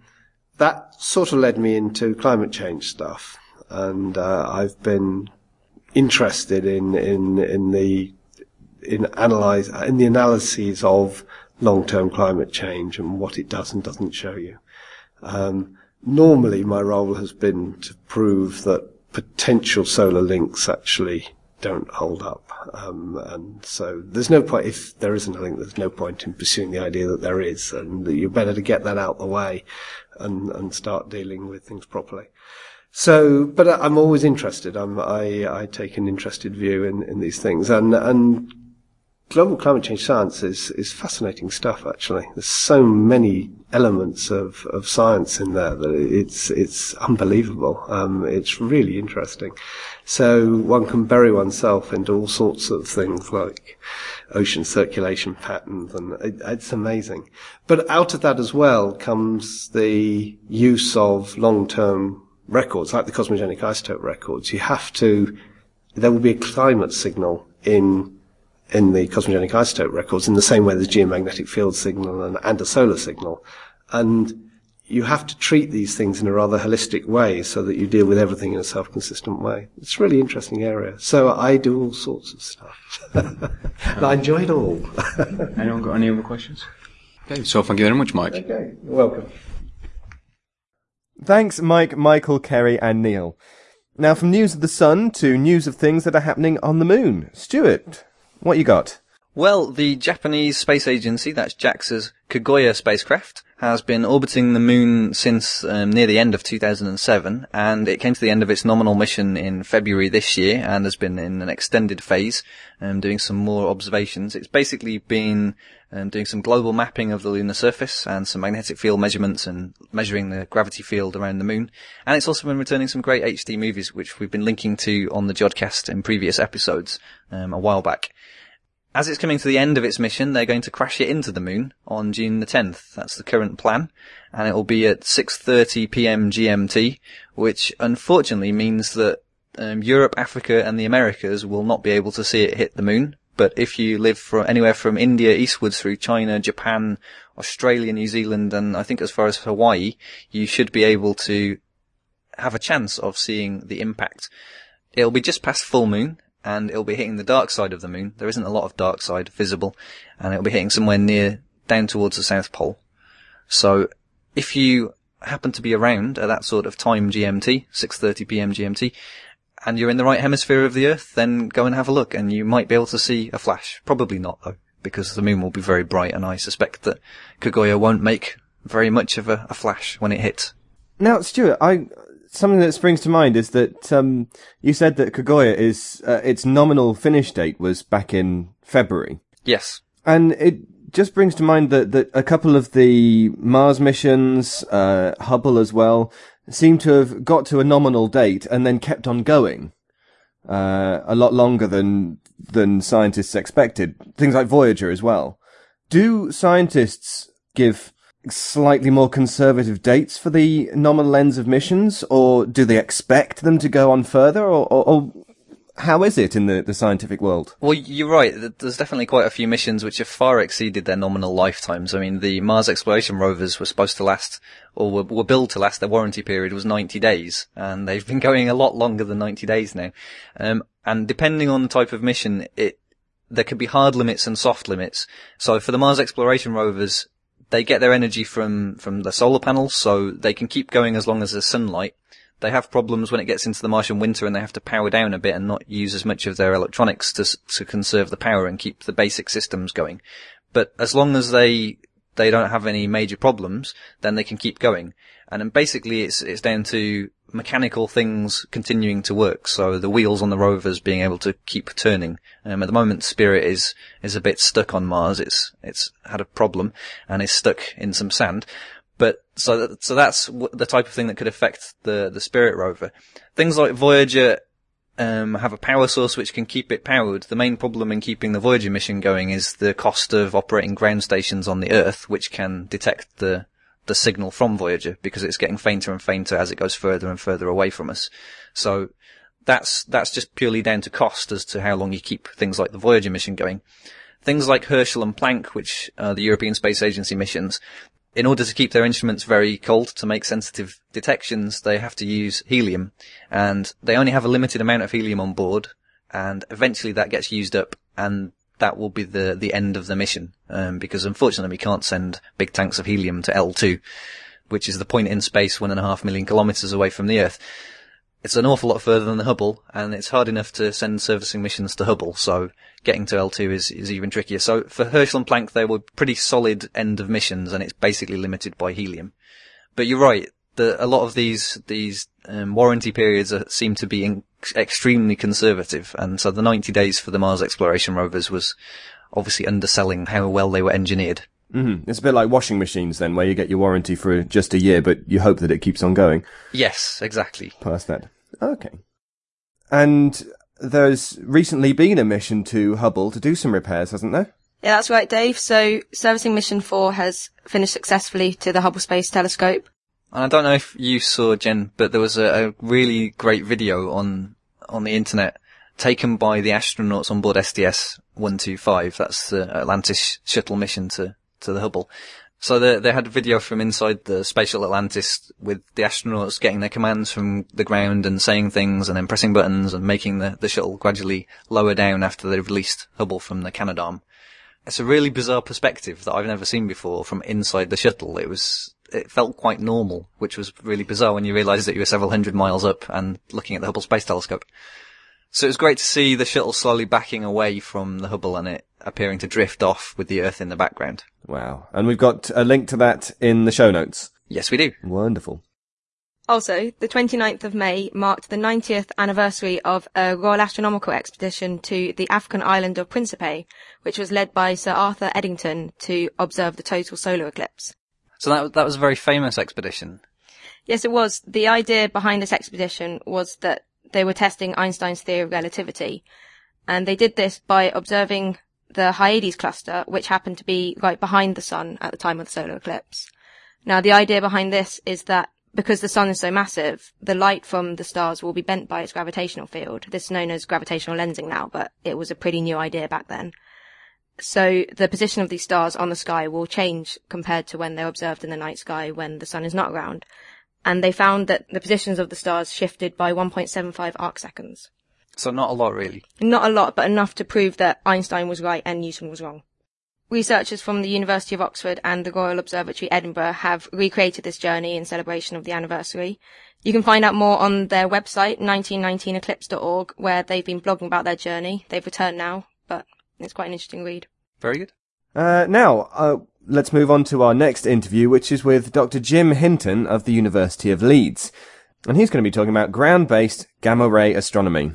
that sort of led me into climate change stuff, and uh, I've been interested in in in the in analyze in the analyses of long-term climate change and what it does and doesn't show you. Um, normally, my role has been to prove that potential solar links actually don't hold up. Um, and so there's no point, if there isn't a link, there's no point in pursuing the idea that there is, and you're better to get that out the way and, and start dealing with things properly. So, but I'm always interested. I'm, I, I take an interested view in, in these things, and and global climate change science is, is fascinating stuff, actually. There's so many elements of, of science in there that it's, it's unbelievable. Um, it's really interesting. So one can bury oneself into all sorts of things like ocean circulation patterns and it, it's amazing. But out of that as well comes the use of long-term records, like the cosmogenic isotope records. You have to, there will be a climate signal in in the cosmogenic isotope records in the same way there's geomagnetic field signal and, and a solar signal. And you have to treat these things in a rather holistic way so that you deal with everything in a self-consistent way. It's a really interesting area. So I do all sorts of stuff. and [LAUGHS] I enjoy it all. [LAUGHS] Anyone got any other questions? Okay, so thank you very much, Mike. Okay, you're welcome. Thanks, Mike, Michael, Kerry, and Neil. Now, from news of the sun to news of things that are happening on the moon. Stuart, what you got? Well, the Japanese space agency, that's JAXA's Kaguya spacecraft, has been orbiting the moon since um, near the end of 2007, and it came to the end of its nominal mission in February this year, and has been in an extended phase, um, doing some more observations. It's basically been um, doing some global mapping of the lunar surface and some magnetic field measurements and measuring the gravity field around the moon. And it's also been returning some great HD movies, which we've been linking to on the Jodcast in previous episodes um, a while back. As it's coming to the end of its mission, they're going to crash it into the moon on June the 10th. That's the current plan. And it will be at 6.30 p.m. GMT, which unfortunately means that um, Europe, Africa and the Americas will not be able to see it hit the moon. But if you live from anywhere from India eastwards through China, Japan, Australia, New Zealand, and I think as far as Hawaii, you should be able to have a chance of seeing the impact. It'll be just past full moon, and it'll be hitting the dark side of the moon. There isn't a lot of dark side visible, and it'll be hitting somewhere near down towards the South Pole. So if you happen to be around at that sort of time GMT, 6:30 p.m. GMT, and you're in the right hemisphere of the Earth, then go and have a look, and you might be able to see a flash. Probably not though, because the moon will be very bright, and I suspect that Kaguya won't make very much of a, a flash when it hits. Now, Stuart, I something that springs to mind is that um, you said that Kaguya is uh, its nominal finish date was back in February, Yes. and it just brings to mind that that a couple of the Mars missions, uh, Hubble as well, seem to have got to a nominal date and then kept on going uh, a lot longer than than scientists expected. Things like Voyager as well. Do scientists give slightly more conservative dates for the nominal ends of missions, or do they expect them to go on further, or, or, or how is it in the, the scientific world? Well, you're right. There's definitely quite a few missions which have far exceeded their nominal lifetimes. I mean, the Mars exploration rovers were supposed to last, or were, were built to last, their warranty period was 90 days, and they've been going a lot longer than 90 days now. Um, and depending on the type of mission, it, there could be hard limits and soft limits. So for the Mars exploration rovers, they get their energy from, from the solar panels, so they can keep going as long as there's sunlight. They have problems when it gets into the Martian winter and they have to power down a bit and not use as much of their electronics to, to conserve the power and keep the basic systems going. But as long as they, they don't have any major problems, then they can keep going. And then basically it's, it's down to mechanical things continuing to work. So the wheels on the rovers being able to keep turning. Um, at the moment, Spirit is, is a bit stuck on Mars. It's, it's had a problem and is stuck in some sand. But so that, so that's the type of thing that could affect the the Spirit rover. Things like Voyager um, have a power source which can keep it powered. The main problem in keeping the Voyager mission going is the cost of operating ground stations on the Earth, which can detect the the signal from Voyager because it's getting fainter and fainter as it goes further and further away from us. So that's that's just purely down to cost as to how long you keep things like the Voyager mission going. Things like Herschel and Planck, which are the European Space Agency missions, in order to keep their instruments very cold to make sensitive detections, they have to use helium, and they only have a limited amount of helium on board, and eventually that gets used up, and that will be the the end of the mission, um, because unfortunately we can't send big tanks of helium to L2, which is the point in space one and a half million kilometers away from the Earth. It's an awful lot further than the Hubble, and it's hard enough to send servicing missions to Hubble, so getting to L2 is, is even trickier. So for Herschel and Planck, they were pretty solid end of missions, and it's basically limited by helium. But you're right, the, a lot of these, these, um, warranty periods are, seem to be in, extremely conservative, and so the 90 days for the Mars exploration rovers was obviously underselling how well they were engineered. hmm It's a bit like washing machines then, where you get your warranty for just a year, but you hope that it keeps on going Yes, exactly. past that. Okay. And there's recently been a mission to Hubble to do some repairs, hasn't there? Yeah, that's right, Dave. So, servicing mission four has finished successfully to the Hubble Space Telescope. And I don't know if you saw Jen, but there was a, a really great video on on the internet taken by the astronauts on board STS 125. That's the Atlantis shuttle mission to to the Hubble. So they, they had a video from inside the Shuttle Atlantis with the astronauts getting their commands from the ground and saying things and then pressing buttons and making the, the shuttle gradually lower down after they've released Hubble from the Canadarm. It's a really bizarre perspective that I've never seen before from inside the shuttle. It was, it felt quite normal, which was really bizarre when you realised that you were several hundred miles up and looking at the Hubble Space Telescope. So it was great to see the shuttle slowly backing away from the Hubble and it appearing to drift off with the Earth in the background. Wow. And we've got a link to that in the show notes. Yes, we do. Wonderful. Also, the 29th of May marked the 90th anniversary of a Royal Astronomical expedition to the African island of Principe, which was led by Sir Arthur Eddington to observe the total solar eclipse. So that that was a very famous expedition. Yes, it was. The idea behind this expedition was that they were testing Einstein's theory of relativity. And they did this by observing the Hyades cluster, which happened to be right behind the sun at the time of the solar eclipse. Now, the idea behind this is that because the sun is so massive, the light from the stars will be bent by its gravitational field. This is known as gravitational lensing now, but it was a pretty new idea back then. So the position of these stars on the sky will change compared to when they're observed in the night sky when the sun is not around. And they found that the positions of the stars shifted by 1.75 arc seconds. So not a lot really. Not a lot, but enough to prove that Einstein was right and Newton was wrong. Researchers from the University of Oxford and the Royal Observatory Edinburgh have recreated this journey in celebration of the anniversary. You can find out more on their website, 1919eclipse.org, where they've been blogging about their journey. They've returned now, it's quite an interesting read. Very good. Uh, now, uh, let's move on to our next interview, which is with Dr. Jim Hinton of the University of Leeds. And he's going to be talking about ground-based gamma ray astronomy.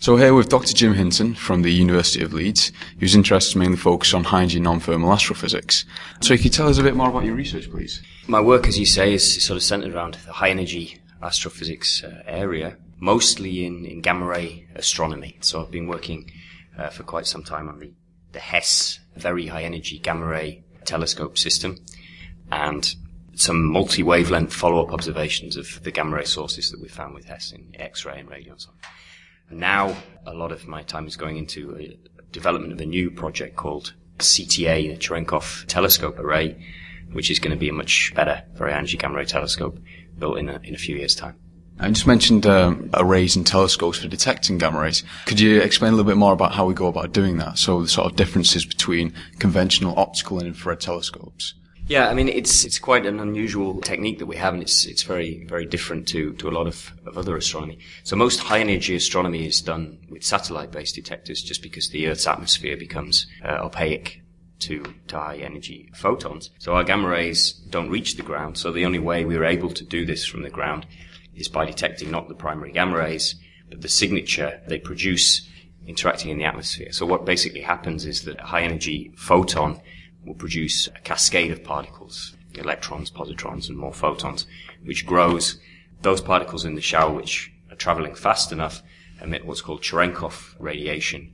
So here with Dr. Jim Hinton from the University of Leeds, whose interests mainly focus on high energy non-thermal astrophysics. So could you tell us a bit more about your research, please? My work, as you say, is sort of centered around the high energy astrophysics uh, area, mostly in, in gamma ray astronomy. So I've been working uh, for quite some time on the, the HESS Very High Energy Gamma Ray Telescope system and some multi-wavelength follow-up observations of the gamma ray sources that we found with HESS in X-ray and radio and so on. And now a lot of my time is going into a development of a new project called CTA, the Cherenkov Telescope Array, which is going to be a much better, very energy gamma ray telescope built in a, in a few years' time. I just mentioned um, arrays and telescopes for detecting gamma rays. Could you explain a little bit more about how we go about doing that? So the sort of differences between conventional optical and infrared telescopes. Yeah, I mean it's it's quite an unusual technique that we have, and it's it's very very different to to a lot of, of other astronomy. So most high energy astronomy is done with satellite based detectors, just because the Earth's atmosphere becomes uh, opaque to, to high energy photons. So our gamma rays don't reach the ground. So the only way we are able to do this from the ground is by detecting not the primary gamma rays, but the signature they produce interacting in the atmosphere. So what basically happens is that a high energy photon will produce a cascade of particles, electrons, positrons, and more photons, which grows those particles in the shower, which are traveling fast enough emit what's called Cherenkov radiation,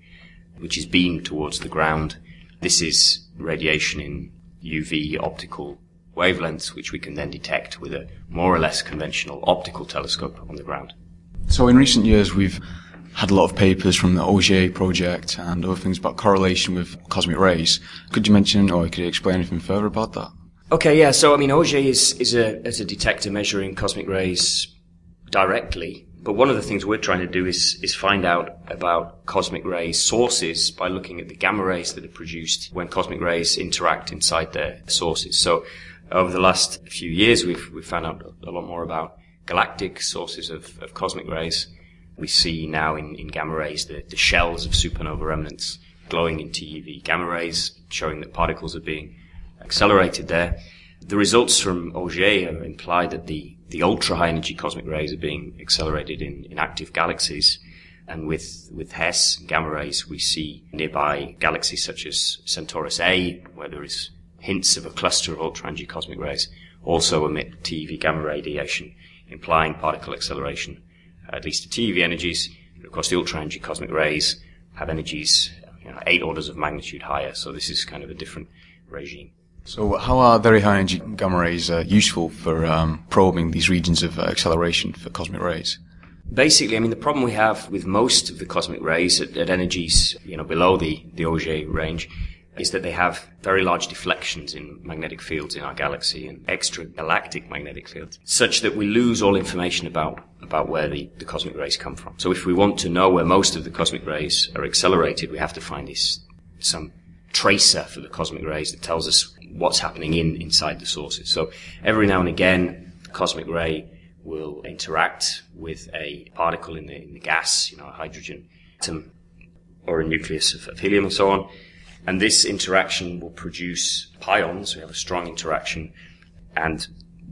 which is beamed towards the ground. This is radiation in UV optical wavelengths, which we can then detect with a more or less conventional optical telescope on the ground. So in recent years, we've had a lot of papers from the Auger project and other things about correlation with cosmic rays. Could you mention or could you explain anything further about that? Okay, yeah. So I mean, Auger is is a is a detector measuring cosmic rays directly. But one of the things we're trying to do is is find out about cosmic ray sources by looking at the gamma rays that are produced when cosmic rays interact inside their sources. So over the last few years, we've we've found out a lot more about galactic sources of, of cosmic rays we see now in, in gamma rays the, the shells of supernova remnants glowing in TeV gamma rays, showing that particles are being accelerated there. The results from Auger imply that the, the ultra high energy cosmic rays are being accelerated in, in active galaxies. And with, with HESS gamma rays, we see nearby galaxies such as Centaurus A, where there is hints of a cluster of ultra energy cosmic rays, also emit TeV gamma radiation, implying particle acceleration at least the TeV energies. Of course, the ultra energy cosmic rays have energies you know, eight orders of magnitude higher. So this is kind of a different regime. So how are very high energy gamma rays uh, useful for um, probing these regions of uh, acceleration for cosmic rays? Basically, I mean, the problem we have with most of the cosmic rays at, at energies, you know, below the, the Auger range is that they have very large deflections in magnetic fields in our galaxy and extragalactic magnetic fields, such that we lose all information about, about where the, the cosmic rays come from. So if we want to know where most of the cosmic rays are accelerated, we have to find this, some tracer for the cosmic rays that tells us what's happening in, inside the sources. So every now and again, cosmic ray will interact with a particle in the, in the gas, you know, a hydrogen atom or a nucleus of, of helium and so on and this interaction will produce pions. We have a strong interaction and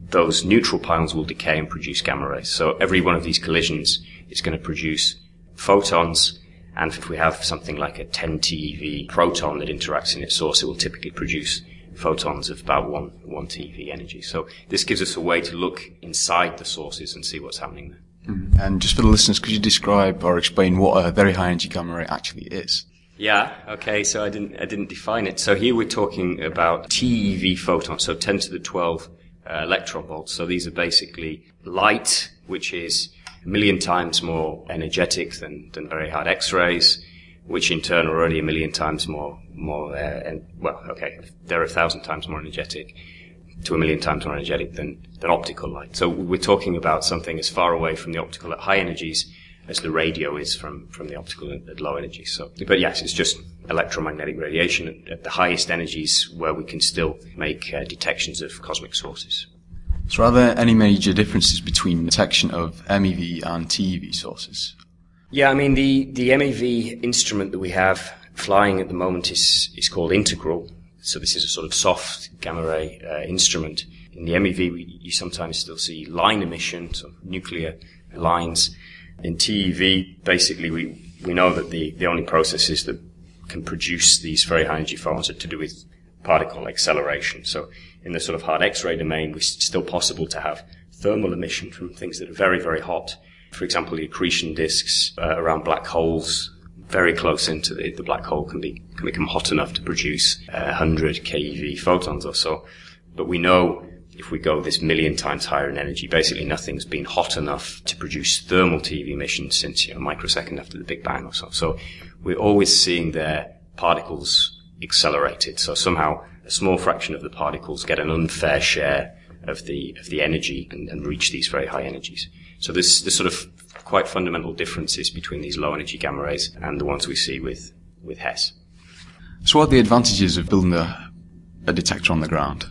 those neutral pions will decay and produce gamma rays. So every one of these collisions is going to produce photons. And if we have something like a 10 TeV proton that interacts in its source, it will typically produce photons of about one, one TeV energy. So this gives us a way to look inside the sources and see what's happening there. Mm-hmm. And just for the listeners, could you describe or explain what a very high energy gamma ray actually is? Yeah. Okay. So I didn't I didn't define it. So here we're talking about TeV photons, so 10 to the 12 uh, electron volts. So these are basically light, which is a million times more energetic than than very hard X-rays, which in turn are already a million times more more uh, and well, okay, they're a thousand times more energetic to a million times more energetic than, than optical light. So we're talking about something as far away from the optical at high energies as the radio is from, from the optical at low energy. So, but yes, it's just electromagnetic radiation at, at the highest energies where we can still make uh, detections of cosmic sources. So are there any major differences between detection of MEV and TeV sources? Yeah, I mean, the, the MEV instrument that we have flying at the moment is, is called Integral. So this is a sort of soft gamma ray uh, instrument. In the MEV, we, you sometimes still see line emission, so nuclear lines. In TeV, basically, we, we know that the, the only processes that can produce these very high energy photons are to do with particle acceleration. So in the sort of hard X-ray domain, it's still possible to have thermal emission from things that are very, very hot. For example, the accretion disks uh, around black holes, very close into the, the black hole can be can become hot enough to produce uh, 100 keV photons or so. But we know if we go this million times higher in energy, basically nothing's been hot enough to produce thermal TeV emissions since you know, a microsecond after the Big Bang or so. So we're always seeing their particles accelerated. So somehow a small fraction of the particles get an unfair share of the of the energy and, and reach these very high energies. So there's there's sort of quite fundamental differences between these low energy gamma rays and the ones we see with with HESS. So what are the advantages of building a, a detector on the ground?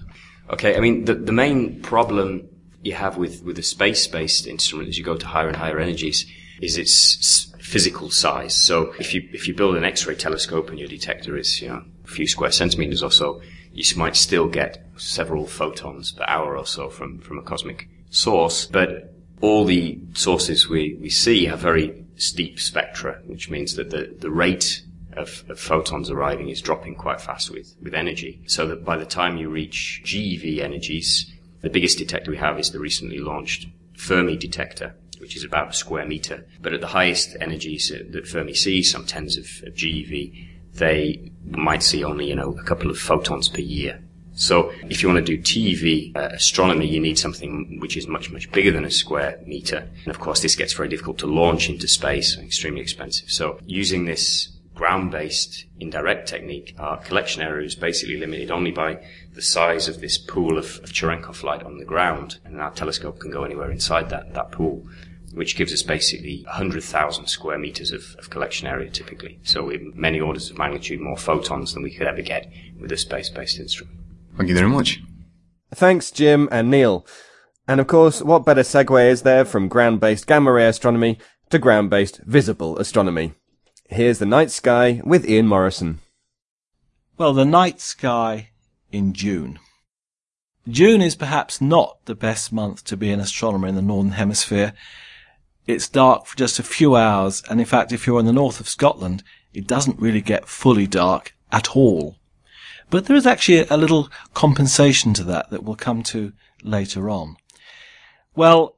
Okay, I mean the the main problem you have with with a space based instrument as you go to higher and higher energies is its physical size. So if you if you build an X-ray telescope and your detector is you know a few square centimeters or so, you might still get several photons per hour or so from, from a cosmic source, but all the sources we, we see have very steep spectra, which means that the, the rate of, of, photons arriving is dropping quite fast with, with energy. So that by the time you reach GeV energies, the biggest detector we have is the recently launched Fermi detector, which is about a square meter. But at the highest energies that Fermi sees, some tens of, of GeV, they might see only, you know, a couple of photons per year. So if you want to do TeV uh, astronomy, you need something which is much, much bigger than a square meter. And of course, this gets very difficult to launch into space, extremely expensive. So using this ground-based indirect technique, our collection area is basically limited only by the size of this pool of, of Cherenkov light on the ground. And our telescope can go anywhere inside that, that pool which gives us basically 100,000 square meters of, of, collection area typically. So many orders of magnitude more photons than we could ever get with a space-based instrument. Thank you very much. Thanks, Jim and Neil. And of course, what better segue is there from ground-based gamma ray astronomy to ground-based visible astronomy? Here's the night sky with Ian Morison. Well, the night sky in June. June is perhaps not the best month to be an astronomer in the Northern Hemisphere it's dark for just a few hours, and in fact, if you're in the north of Scotland, it doesn't really get fully dark at all. But there is actually a little compensation to that that we'll come to later on. Well,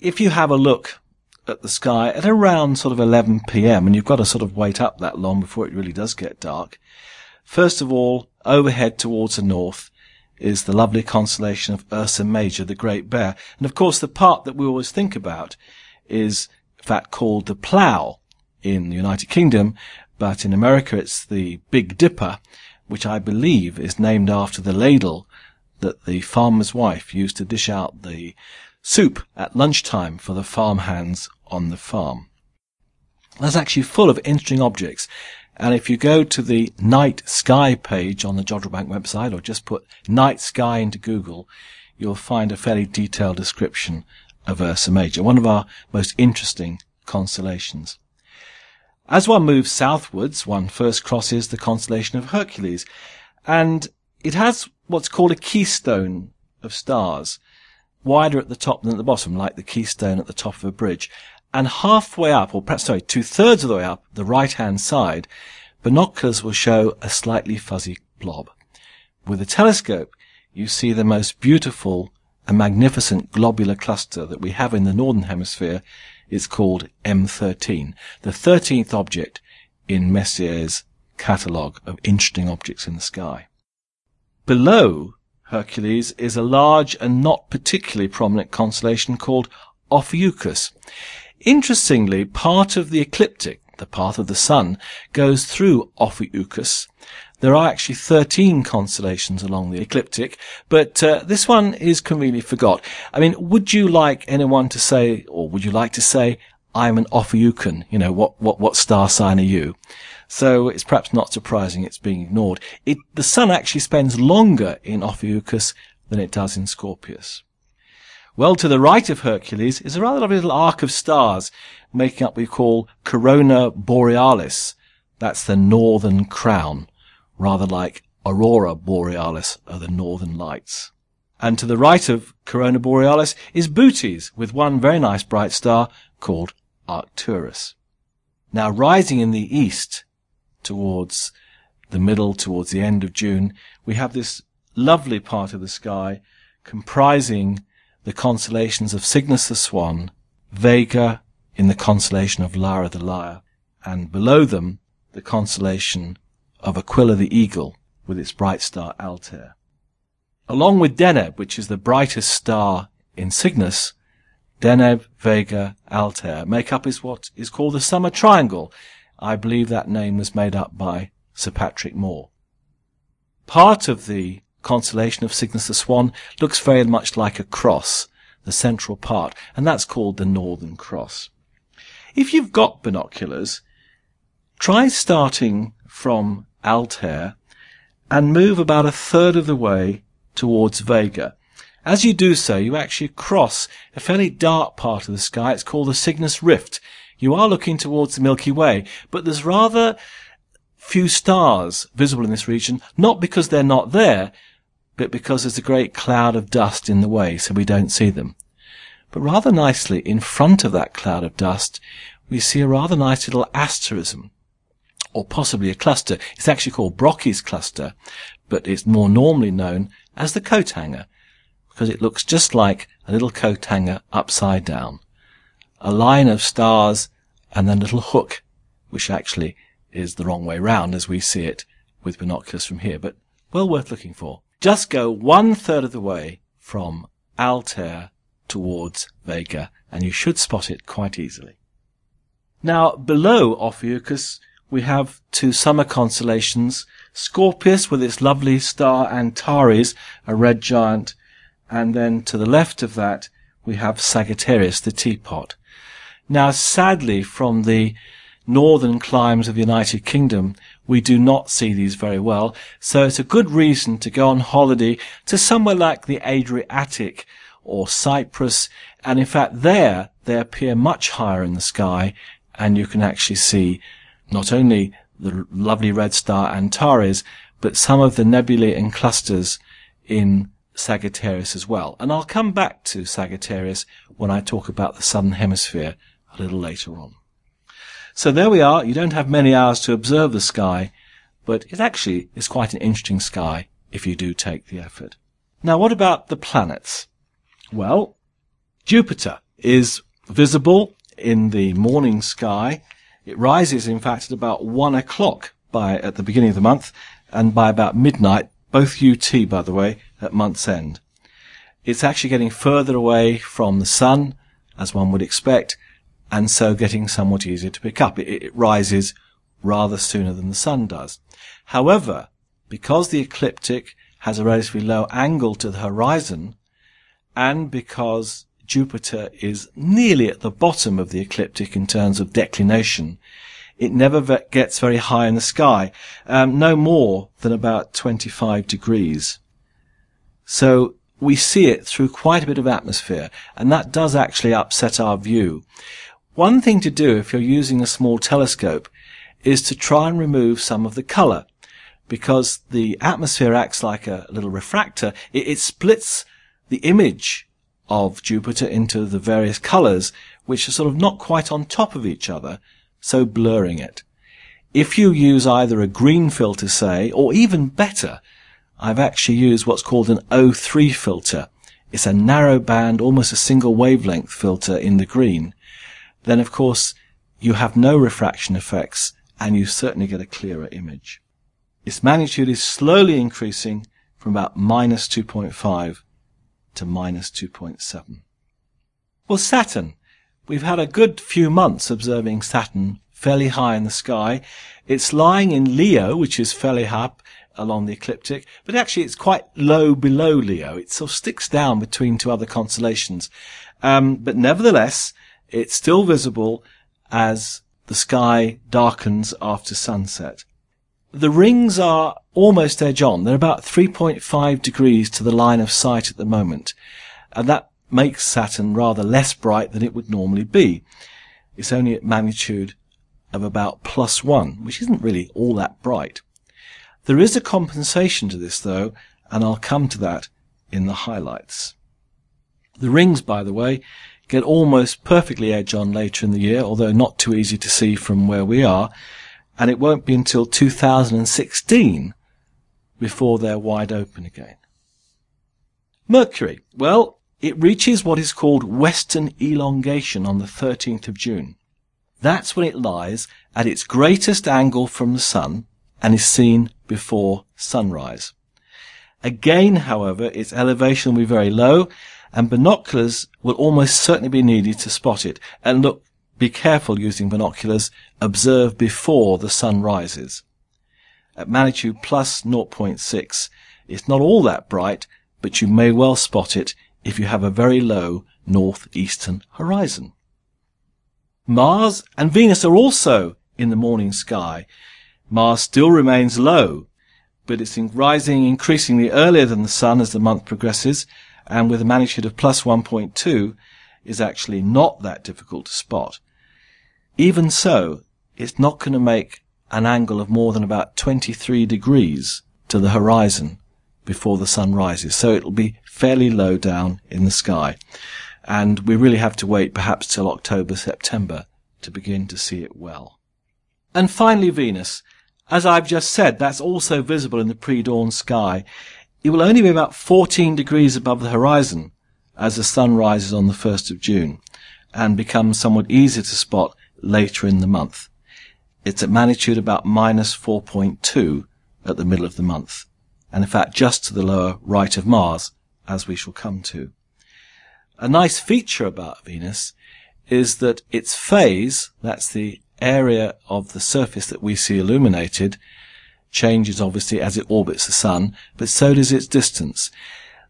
if you have a look at the sky at around sort of 11 p.m., and you've got to sort of wait up that long before it really does get dark, first of all, overhead towards the north is the lovely constellation of Ursa Major, the Great Bear. And of course, the part that we always think about is fact called the plough in the United Kingdom, but in America it's the Big Dipper, which I believe is named after the ladle that the farmer's wife used to dish out the soup at lunchtime for the farmhands on the farm. That's actually full of interesting objects. And if you go to the night sky page on the Jodrell Bank website or just put night sky into Google, you'll find a fairly detailed description of Ursa Major, one of our most interesting constellations. As one moves southwards, one first crosses the constellation of Hercules, and it has what's called a keystone of stars, wider at the top than at the bottom, like the keystone at the top of a bridge. And halfway up, or perhaps sorry, two thirds of the way up, the right hand side, binoculars will show a slightly fuzzy blob. With a telescope, you see the most beautiful a magnificent globular cluster that we have in the northern hemisphere is called M13, the 13th object in Messier's catalogue of interesting objects in the sky. Below Hercules is a large and not particularly prominent constellation called Ophiuchus. Interestingly, part of the ecliptic, the path of the sun, goes through Ophiuchus, there are actually 13 constellations along the ecliptic, but uh, this one is conveniently forgot. I mean, would you like anyone to say, or would you like to say, I'm an Ophiuchan? You know, what, what, what star sign are you? So it's perhaps not surprising it's being ignored. It, the sun actually spends longer in Ophiuchus than it does in Scorpius. Well, to the right of Hercules is a rather lovely little arc of stars, making up what we call Corona Borealis. That's the northern crown, rather like Aurora Borealis of the northern lights. And to the right of Corona Borealis is Bootes, with one very nice bright star called Arcturus. Now, rising in the east towards the middle, towards the end of June, we have this lovely part of the sky comprising the constellations of Cygnus the Swan, Vega in the constellation of Lyra the Lyre, and below them the constellation of Aquila the Eagle with its bright star Altair. Along with Deneb, which is the brightest star in Cygnus, Deneb, Vega, Altair make up is what is called the Summer Triangle. I believe that name was made up by Sir Patrick Moore. Part of the constellation of Cygnus the Swan looks very much like a cross, the central part, and that's called the Northern Cross. If you've got binoculars, try starting from Altair and move about a third of the way towards Vega. As you do so, you actually cross a fairly dark part of the sky. It's called the Cygnus Rift. You are looking towards the Milky Way, but there's rather few stars visible in this region, not because they're not there, but because there's a great cloud of dust in the way, so we don't see them. But rather nicely, in front of that cloud of dust, we see a rather nice little asterism, or possibly a cluster. It's actually called Brocchi's cluster, but it's more normally known as the coat hanger, because it looks just like a little coat hanger upside down. A line of stars and then a little hook, which actually is the wrong way round as we see it with binoculars from here, but well worth looking for. Just go one third of the way from Altair towards Vega, and you should spot it quite easily. Now, below Ophiuchus, we have two summer constellations, Scorpius with its lovely star Antares, a red giant, and then to the left of that, we have Sagittarius, the teapot. Now, sadly, from the northern climes of the United Kingdom, we do not see these very well. So it's a good reason to go on holiday to somewhere like the Adriatic or Cyprus. And in fact, there they appear much higher in the sky and you can actually see not only the lovely red star Antares, but some of the nebulae and clusters in Sagittarius as well. And I'll come back to Sagittarius when I talk about the southern hemisphere a little later on. So there we are. You don't have many hours to observe the sky, but it actually is quite an interesting sky if you do take the effort. Now, what about the planets? Well, Jupiter is visible in the morning sky. It rises, in fact, at about one o'clock by, at the beginning of the month, and by about midnight, both UT, by the way, at month's end. It's actually getting further away from the sun, as one would expect, and so getting somewhat easier to pick up. It, it rises rather sooner than the sun does. However, because the ecliptic has a relatively low angle to the horizon, and because Jupiter is nearly at the bottom of the ecliptic in terms of declination, it never gets very high in the sky, um, no more than about 25 degrees. So we see it through quite a bit of atmosphere, and that does actually upset our view. One thing to do if you're using a small telescope is to try and remove some of the color because the atmosphere acts like a little refractor. It, it splits the image of Jupiter into the various colors, which are sort of not quite on top of each other, so blurring it. If you use either a green filter, say, or even better, I've actually used what's called an O3 filter. It's a narrow band, almost a single wavelength filter in the green then of course you have no refraction effects and you certainly get a clearer image. Its magnitude is slowly increasing from about minus 2.5 to minus 2.7. Well, Saturn. We've had a good few months observing Saturn fairly high in the sky. It's lying in Leo, which is fairly up along the ecliptic, but actually it's quite low below Leo. It sort of sticks down between two other constellations. Um, but nevertheless, it's still visible as the sky darkens after sunset. The rings are almost edge on. They're about 3.5 degrees to the line of sight at the moment. And that makes Saturn rather less bright than it would normally be. It's only at magnitude of about plus one, which isn't really all that bright. There is a compensation to this though, and I'll come to that in the highlights. The rings, by the way, get almost perfectly edge on later in the year, although not too easy to see from where we are, and it won't be until 2016 before they're wide open again. Mercury. Well, it reaches what is called western elongation on the 13th of June. That's when it lies at its greatest angle from the sun and is seen before sunrise. Again, however, its elevation will be very low and binoculars will almost certainly be needed to spot it. And look, be careful using binoculars. Observe before the sun rises. At magnitude plus 0.6, it's not all that bright, but you may well spot it if you have a very low northeastern horizon. Mars and Venus are also in the morning sky. Mars still remains low, but it's rising increasingly earlier than the Sun as the month progresses, and with a magnitude of plus 1.2 is actually not that difficult to spot. Even so, it's not going to make an angle of more than about 23 degrees to the horizon before the sun rises. So it'll be fairly low down in the sky. And we really have to wait perhaps till October, September to begin to see it well. And finally, Venus. As I've just said, that's also visible in the pre-dawn sky. It will only be about 14 degrees above the horizon as the sun rises on the 1st of June and becomes somewhat easier to spot later in the month. It's at magnitude about minus 4.2 at the middle of the month, and in fact just to the lower right of Mars, as we shall come to. A nice feature about Venus is that its phase, that's the area of the surface that we see illuminated, changes obviously as it orbits the sun, but so does its distance.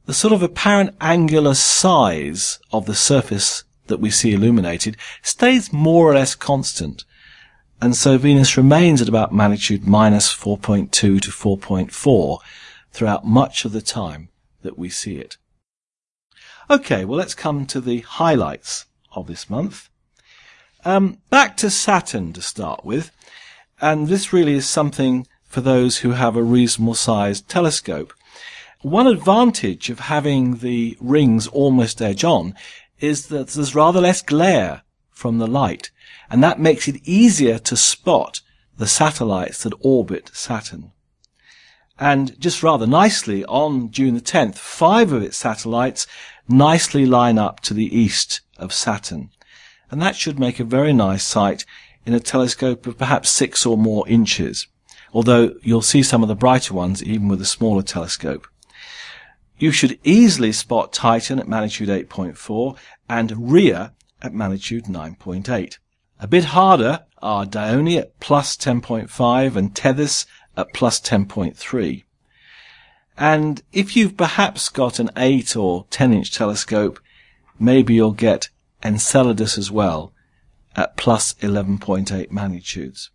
The sort of apparent angular size of the surface that we see illuminated stays more or less constant. And so Venus remains at about magnitude minus 4.2 to 4.4 throughout much of the time that we see it. Okay, well let's come to the highlights of this month. Um, back to Saturn to start with, and this really is something for those who have a reasonable sized telescope. One advantage of having the rings almost edge on is that there's rather less glare from the light, and that makes it easier to spot the satellites that orbit Saturn. And just rather nicely, on June the 10th, five of its satellites nicely line up to the east of Saturn. And that should make a very nice sight in a telescope of perhaps six or more inches although you'll see some of the brighter ones even with a smaller telescope. You should easily spot Titan at magnitude 8.4 and Rhea at magnitude 9.8. A bit harder are Dione at plus 10.5 and Tethys at plus 10.3. And if you've perhaps got an 8 or 10 inch telescope, maybe you'll get Enceladus as well at plus 11.8 magnitudes.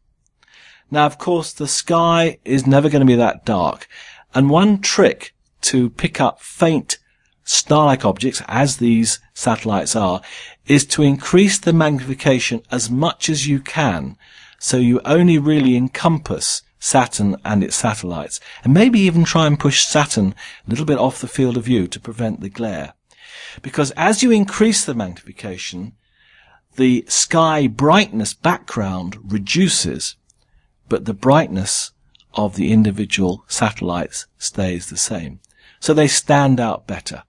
Now, of course, the sky is never going to be that dark. And one trick to pick up faint star-like objects, as these satellites are, is to increase the magnification as much as you can. So you only really encompass Saturn and its satellites. And maybe even try and push Saturn a little bit off the field of view to prevent the glare. Because as you increase the magnification, the sky brightness background reduces but the brightness of the individual satellites stays the same. So they stand out better.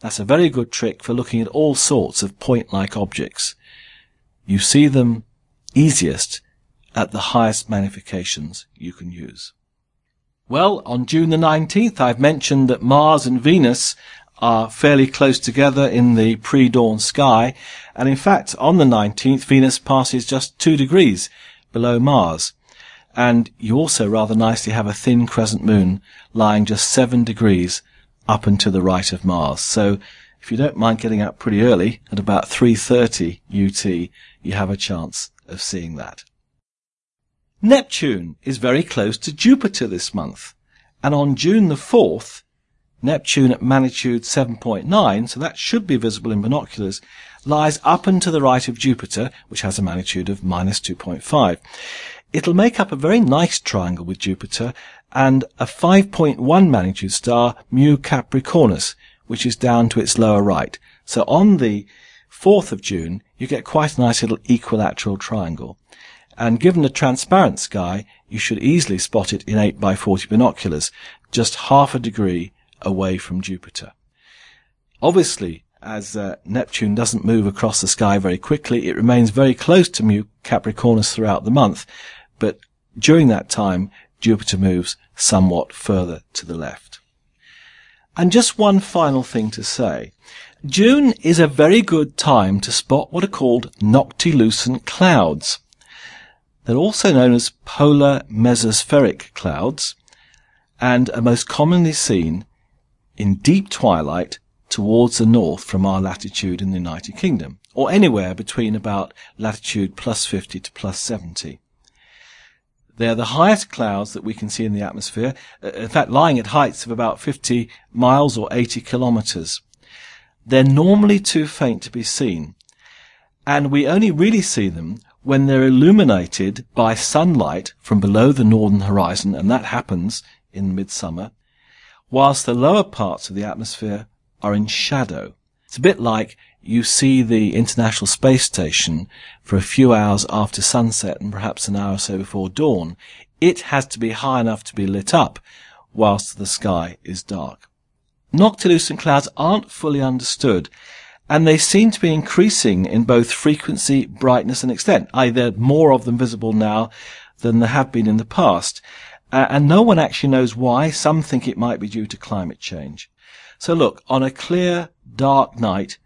That's a very good trick for looking at all sorts of point-like objects. You see them easiest at the highest magnifications you can use. Well, on June the 19th, I've mentioned that Mars and Venus are fairly close together in the pre-dawn sky. And in fact, on the 19th, Venus passes just two degrees below Mars and you also rather nicely have a thin crescent moon lying just seven degrees up and to the right of Mars. So if you don't mind getting up pretty early at about 3.30 UT, you have a chance of seeing that. Neptune is very close to Jupiter this month. And on June the 4th, Neptune at magnitude 7.9, so that should be visible in binoculars, lies up and to the right of Jupiter, which has a magnitude of minus 2.5. It'll make up a very nice triangle with Jupiter and a 5.1 magnitude star, Mu Capricornus, which is down to its lower right. So on the 4th of June, you get quite a nice little equilateral triangle. And given a transparent sky, you should easily spot it in 8 by 40 binoculars, just half a degree away from Jupiter. Obviously, as uh, Neptune doesn't move across the sky very quickly, it remains very close to Mu Capricornus throughout the month, but during that time, Jupiter moves somewhat further to the left. And just one final thing to say. June is a very good time to spot what are called noctilucent clouds. They're also known as polar mesospheric clouds and are most commonly seen in deep twilight towards the north from our latitude in the United Kingdom, or anywhere between about latitude plus 50 to plus 70. They are the highest clouds that we can see in the atmosphere, uh, in fact lying at heights of about 50 miles or 80 kilometers. They're normally too faint to be seen, and we only really see them when they're illuminated by sunlight from below the northern horizon, and that happens in midsummer, whilst the lower parts of the atmosphere are in shadow. It's a bit like you see the International Space Station for a few hours after sunset and perhaps an hour or so before dawn. It has to be high enough to be lit up whilst the sky is dark. Noctilucent clouds aren't fully understood and they seem to be increasing in both frequency, brightness and extent. Either more of them visible now than there have been in the past. Uh, and no one actually knows why. Some think it might be due to climate change. So look, on a clear, dark night,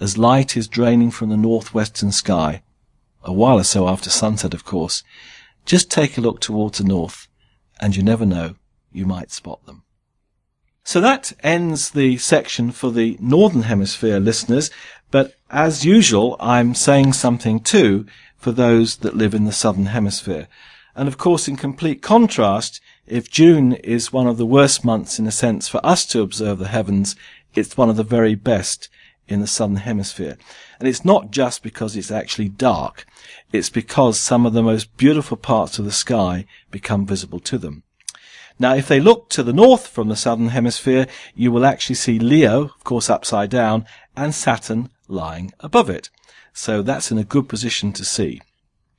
as light is draining from the northwestern sky, a while or so after sunset, of course, just take a look towards the north, and you never know, you might spot them. So that ends the section for the Northern Hemisphere listeners, but as usual, I'm saying something too for those that live in the Southern Hemisphere. And of course, in complete contrast, if June is one of the worst months in a sense for us to observe the heavens, it's one of the very best in the Southern Hemisphere. And it's not just because it's actually dark, it's because some of the most beautiful parts of the sky become visible to them. Now, if they look to the north from the Southern Hemisphere, you will actually see Leo, of course upside down, and Saturn lying above it. So that's in a good position to see.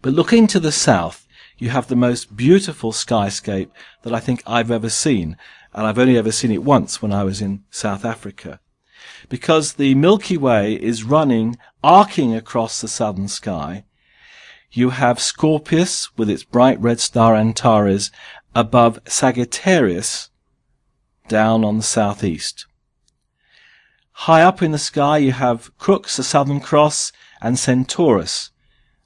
But looking to the south, you have the most beautiful skyscape that I think I've ever seen, and I've only ever seen it once when I was in South Africa. Because the Milky Way is running, arcing across the southern sky. You have Scorpius with its bright red star Antares above Sagittarius down on the southeast. High up in the sky you have Crux, the Southern Cross, and Centaurus.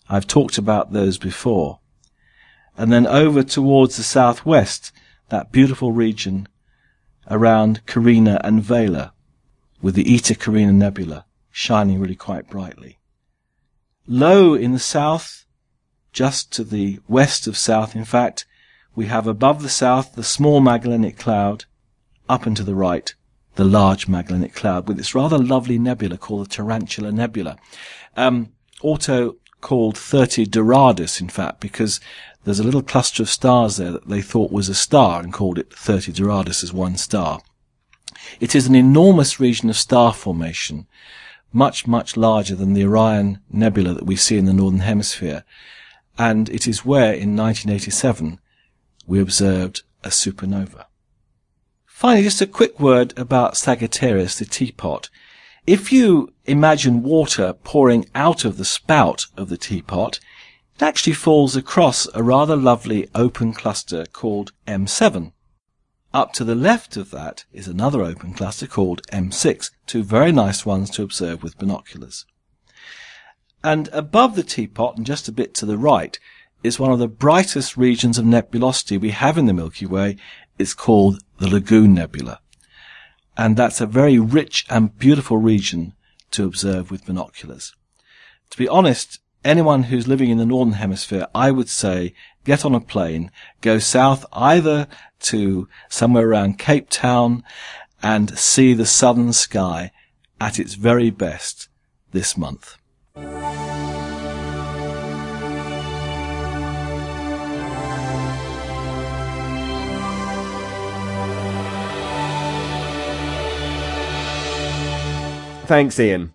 I've talked about those before and then over towards the southwest, that beautiful region around Carina and Vela, with the Eta Carina Nebula shining really quite brightly. Low in the south, just to the west of south, in fact, we have above the south the small Magellanic Cloud, up and to the right, the large Magellanic Cloud, with its rather lovely nebula called the Tarantula Nebula. Um, auto called 30 Doradus, in fact, because there's a little cluster of stars there that they thought was a star and called it 30 Doradus as one star. It is an enormous region of star formation, much, much larger than the Orion Nebula that we see in the Northern Hemisphere. And it is where, in 1987, we observed a supernova. Finally, just a quick word about Sagittarius, the teapot. If you imagine water pouring out of the spout of the teapot, it actually falls across a rather lovely open cluster called M7. Up to the left of that is another open cluster called M6, two very nice ones to observe with binoculars. And above the teapot and just a bit to the right is one of the brightest regions of nebulosity we have in the Milky Way. It's called the Lagoon Nebula. and that's a very rich and beautiful region to observe with binoculars. To be honest, anyone who's living in the Northern Hemisphere, I would say get on a plane, go south either to somewhere around Cape Town and see the southern sky at its very best this month. Thanks, Ian.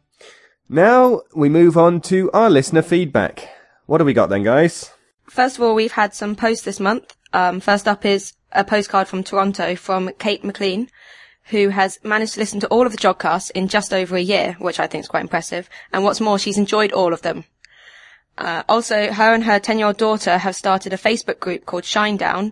Now we move on to our listener feedback. What have we got then, guys? First of all, we've had some posts this month. Um, first up is a postcard from Toronto from Kate McLean, who has managed to listen to all of the Jodcasts in just over a year, which I think is quite impressive. And what's more, she's enjoyed all of them. Uh, also, her and her 10-year-old daughter have started a Facebook group called Shinedown,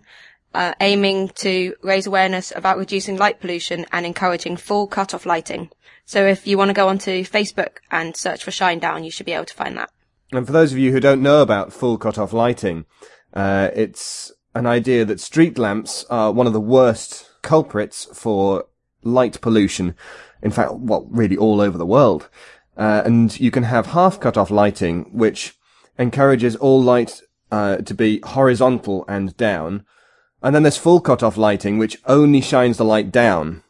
uh, aiming to raise awareness about reducing light pollution and encouraging full cut-off lighting. So if you want to go onto Facebook and search for Shinedown, you should be able to find that. And for those of you who don't know about full cut-off lighting, uh, it's an idea that street lamps are one of the worst culprits for light pollution. In fact, well, really all over the world. Uh, and you can have half cut-off lighting, which encourages all light uh, to be horizontal and down. And then there's full cut-off lighting, which only shines the light down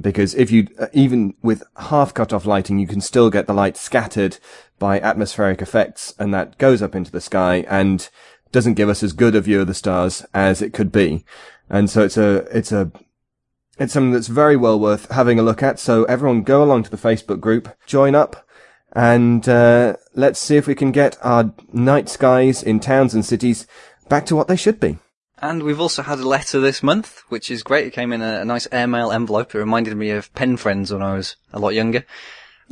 because if you uh, even with half cut off lighting you can still get the light scattered by atmospheric effects and that goes up into the sky and doesn't give us as good a view of the stars as it could be and so it's a it's a it's something that's very well worth having a look at so everyone go along to the facebook group join up and uh, let's see if we can get our night skies in towns and cities back to what they should be and we've also had a letter this month, which is great. It came in a, a, nice airmail envelope. It reminded me of pen friends when I was a lot younger.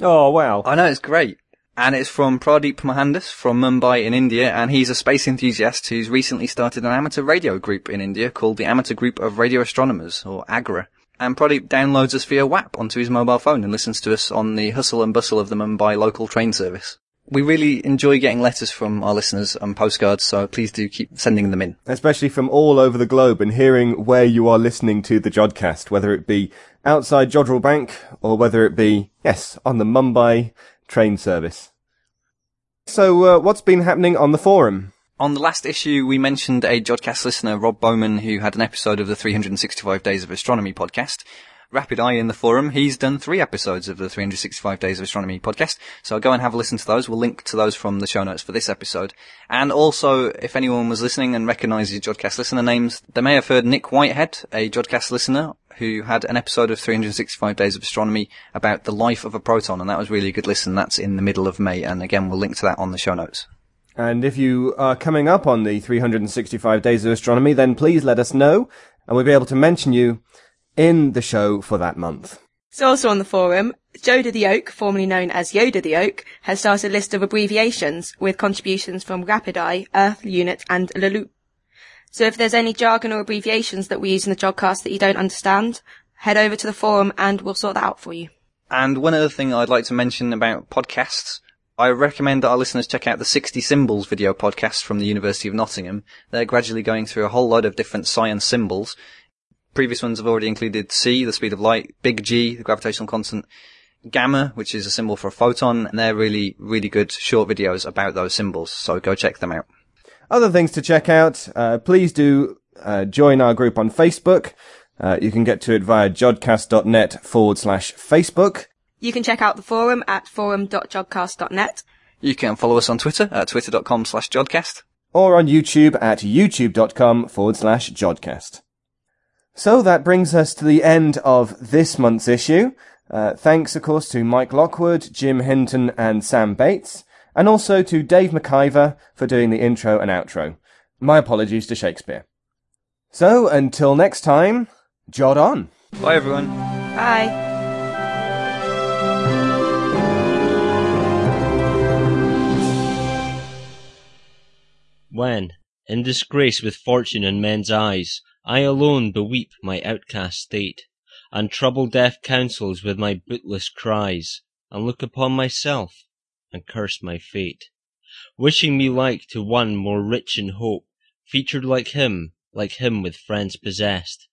Oh, wow. I know, it's great. And it's from Pradeep Mohandas from Mumbai in India, and he's a space enthusiast who's recently started an amateur radio group in India called the Amateur Group of Radio Astronomers, or AGRA. And Pradeep downloads us via WAP onto his mobile phone and listens to us on the hustle and bustle of the Mumbai local train service we really enjoy getting letters from our listeners and postcards, so please do keep sending them in. Especially from all over the globe and hearing where you are listening to the Jodcast, whether it be outside Jodrell Bank or whether it be, yes, on the Mumbai train service. So, uh, what's been happening on the forum? On the last issue, we mentioned a Jodcast listener, Rob Bowman, who had an episode of the 365 Days of Astronomy podcast. Rapid Eye in the forum, he's done three episodes of the 365 Days of Astronomy podcast. So go and have a listen to those. We'll link to those from the show notes for this episode. And also, if anyone was listening and recognises Jodcast listener names, they may have heard Nick Whitehead, a Jodcast listener, who had an episode of 365 Days of Astronomy about the life of a proton, and that was really a good listen. That's in the middle of May, and again, we'll link to that on the show notes. And if you are coming up on the 365 Days of Astronomy, then please let us know, and we'll be able to mention you in the show for that month. So also on the forum, Joda the Oak, formerly known as Yoda the Oak, has started a list of abbreviations with contributions from Rapid Eye, Earth Unit, and Lalu. So if there's any jargon or abbreviations that we use in the Jodcast that you don't understand, head over to the forum and we'll sort that out for you. And one other thing I'd like to mention about podcasts, I recommend that our listeners check out the 60 Symbols video podcast from the University of Nottingham. They're gradually going through a whole load of different science symbols Previous ones have already included c, the speed of light, big G, the gravitational constant, gamma, which is a symbol for a photon, and they're really, really good short videos about those symbols. So go check them out. Other things to check out, uh, please do uh, join our group on Facebook. Uh, you can get to it via jodcast.net forward slash Facebook. You can check out the forum at forum.jodcast.net. You can follow us on Twitter at twitter.com slash jodcast. Or on YouTube at youtube.com forward slash jodcast. So that brings us to the end of this month's issue. Uh, thanks, of course, to Mike Lockwood, Jim Hinton, and Sam Bates, and also to Dave McIver for doing the intro and outro. My apologies to Shakespeare. So, until next time, Jod on. Bye, everyone. Bye. When, in disgrace with fortune in men's eyes, I alone beweep my outcast state, And trouble deaf councils with my bootless cries, And look upon myself, and curse my fate, Wishing me like to one more rich in hope, Featured like him, like him with friends possessed,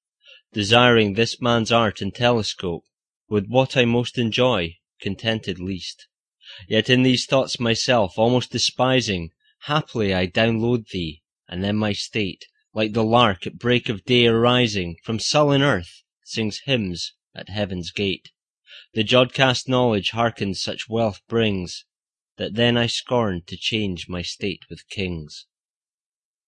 Desiring this man's art and telescope, with what I most enjoy, contented least. Yet in these thoughts myself almost despising, haply I download thee, and then my state, like the lark at break of day arising from sullen earth, sings hymns at heaven's gate. The jodcast knowledge hearkens such wealth brings, that then I scorn to change my state with kings.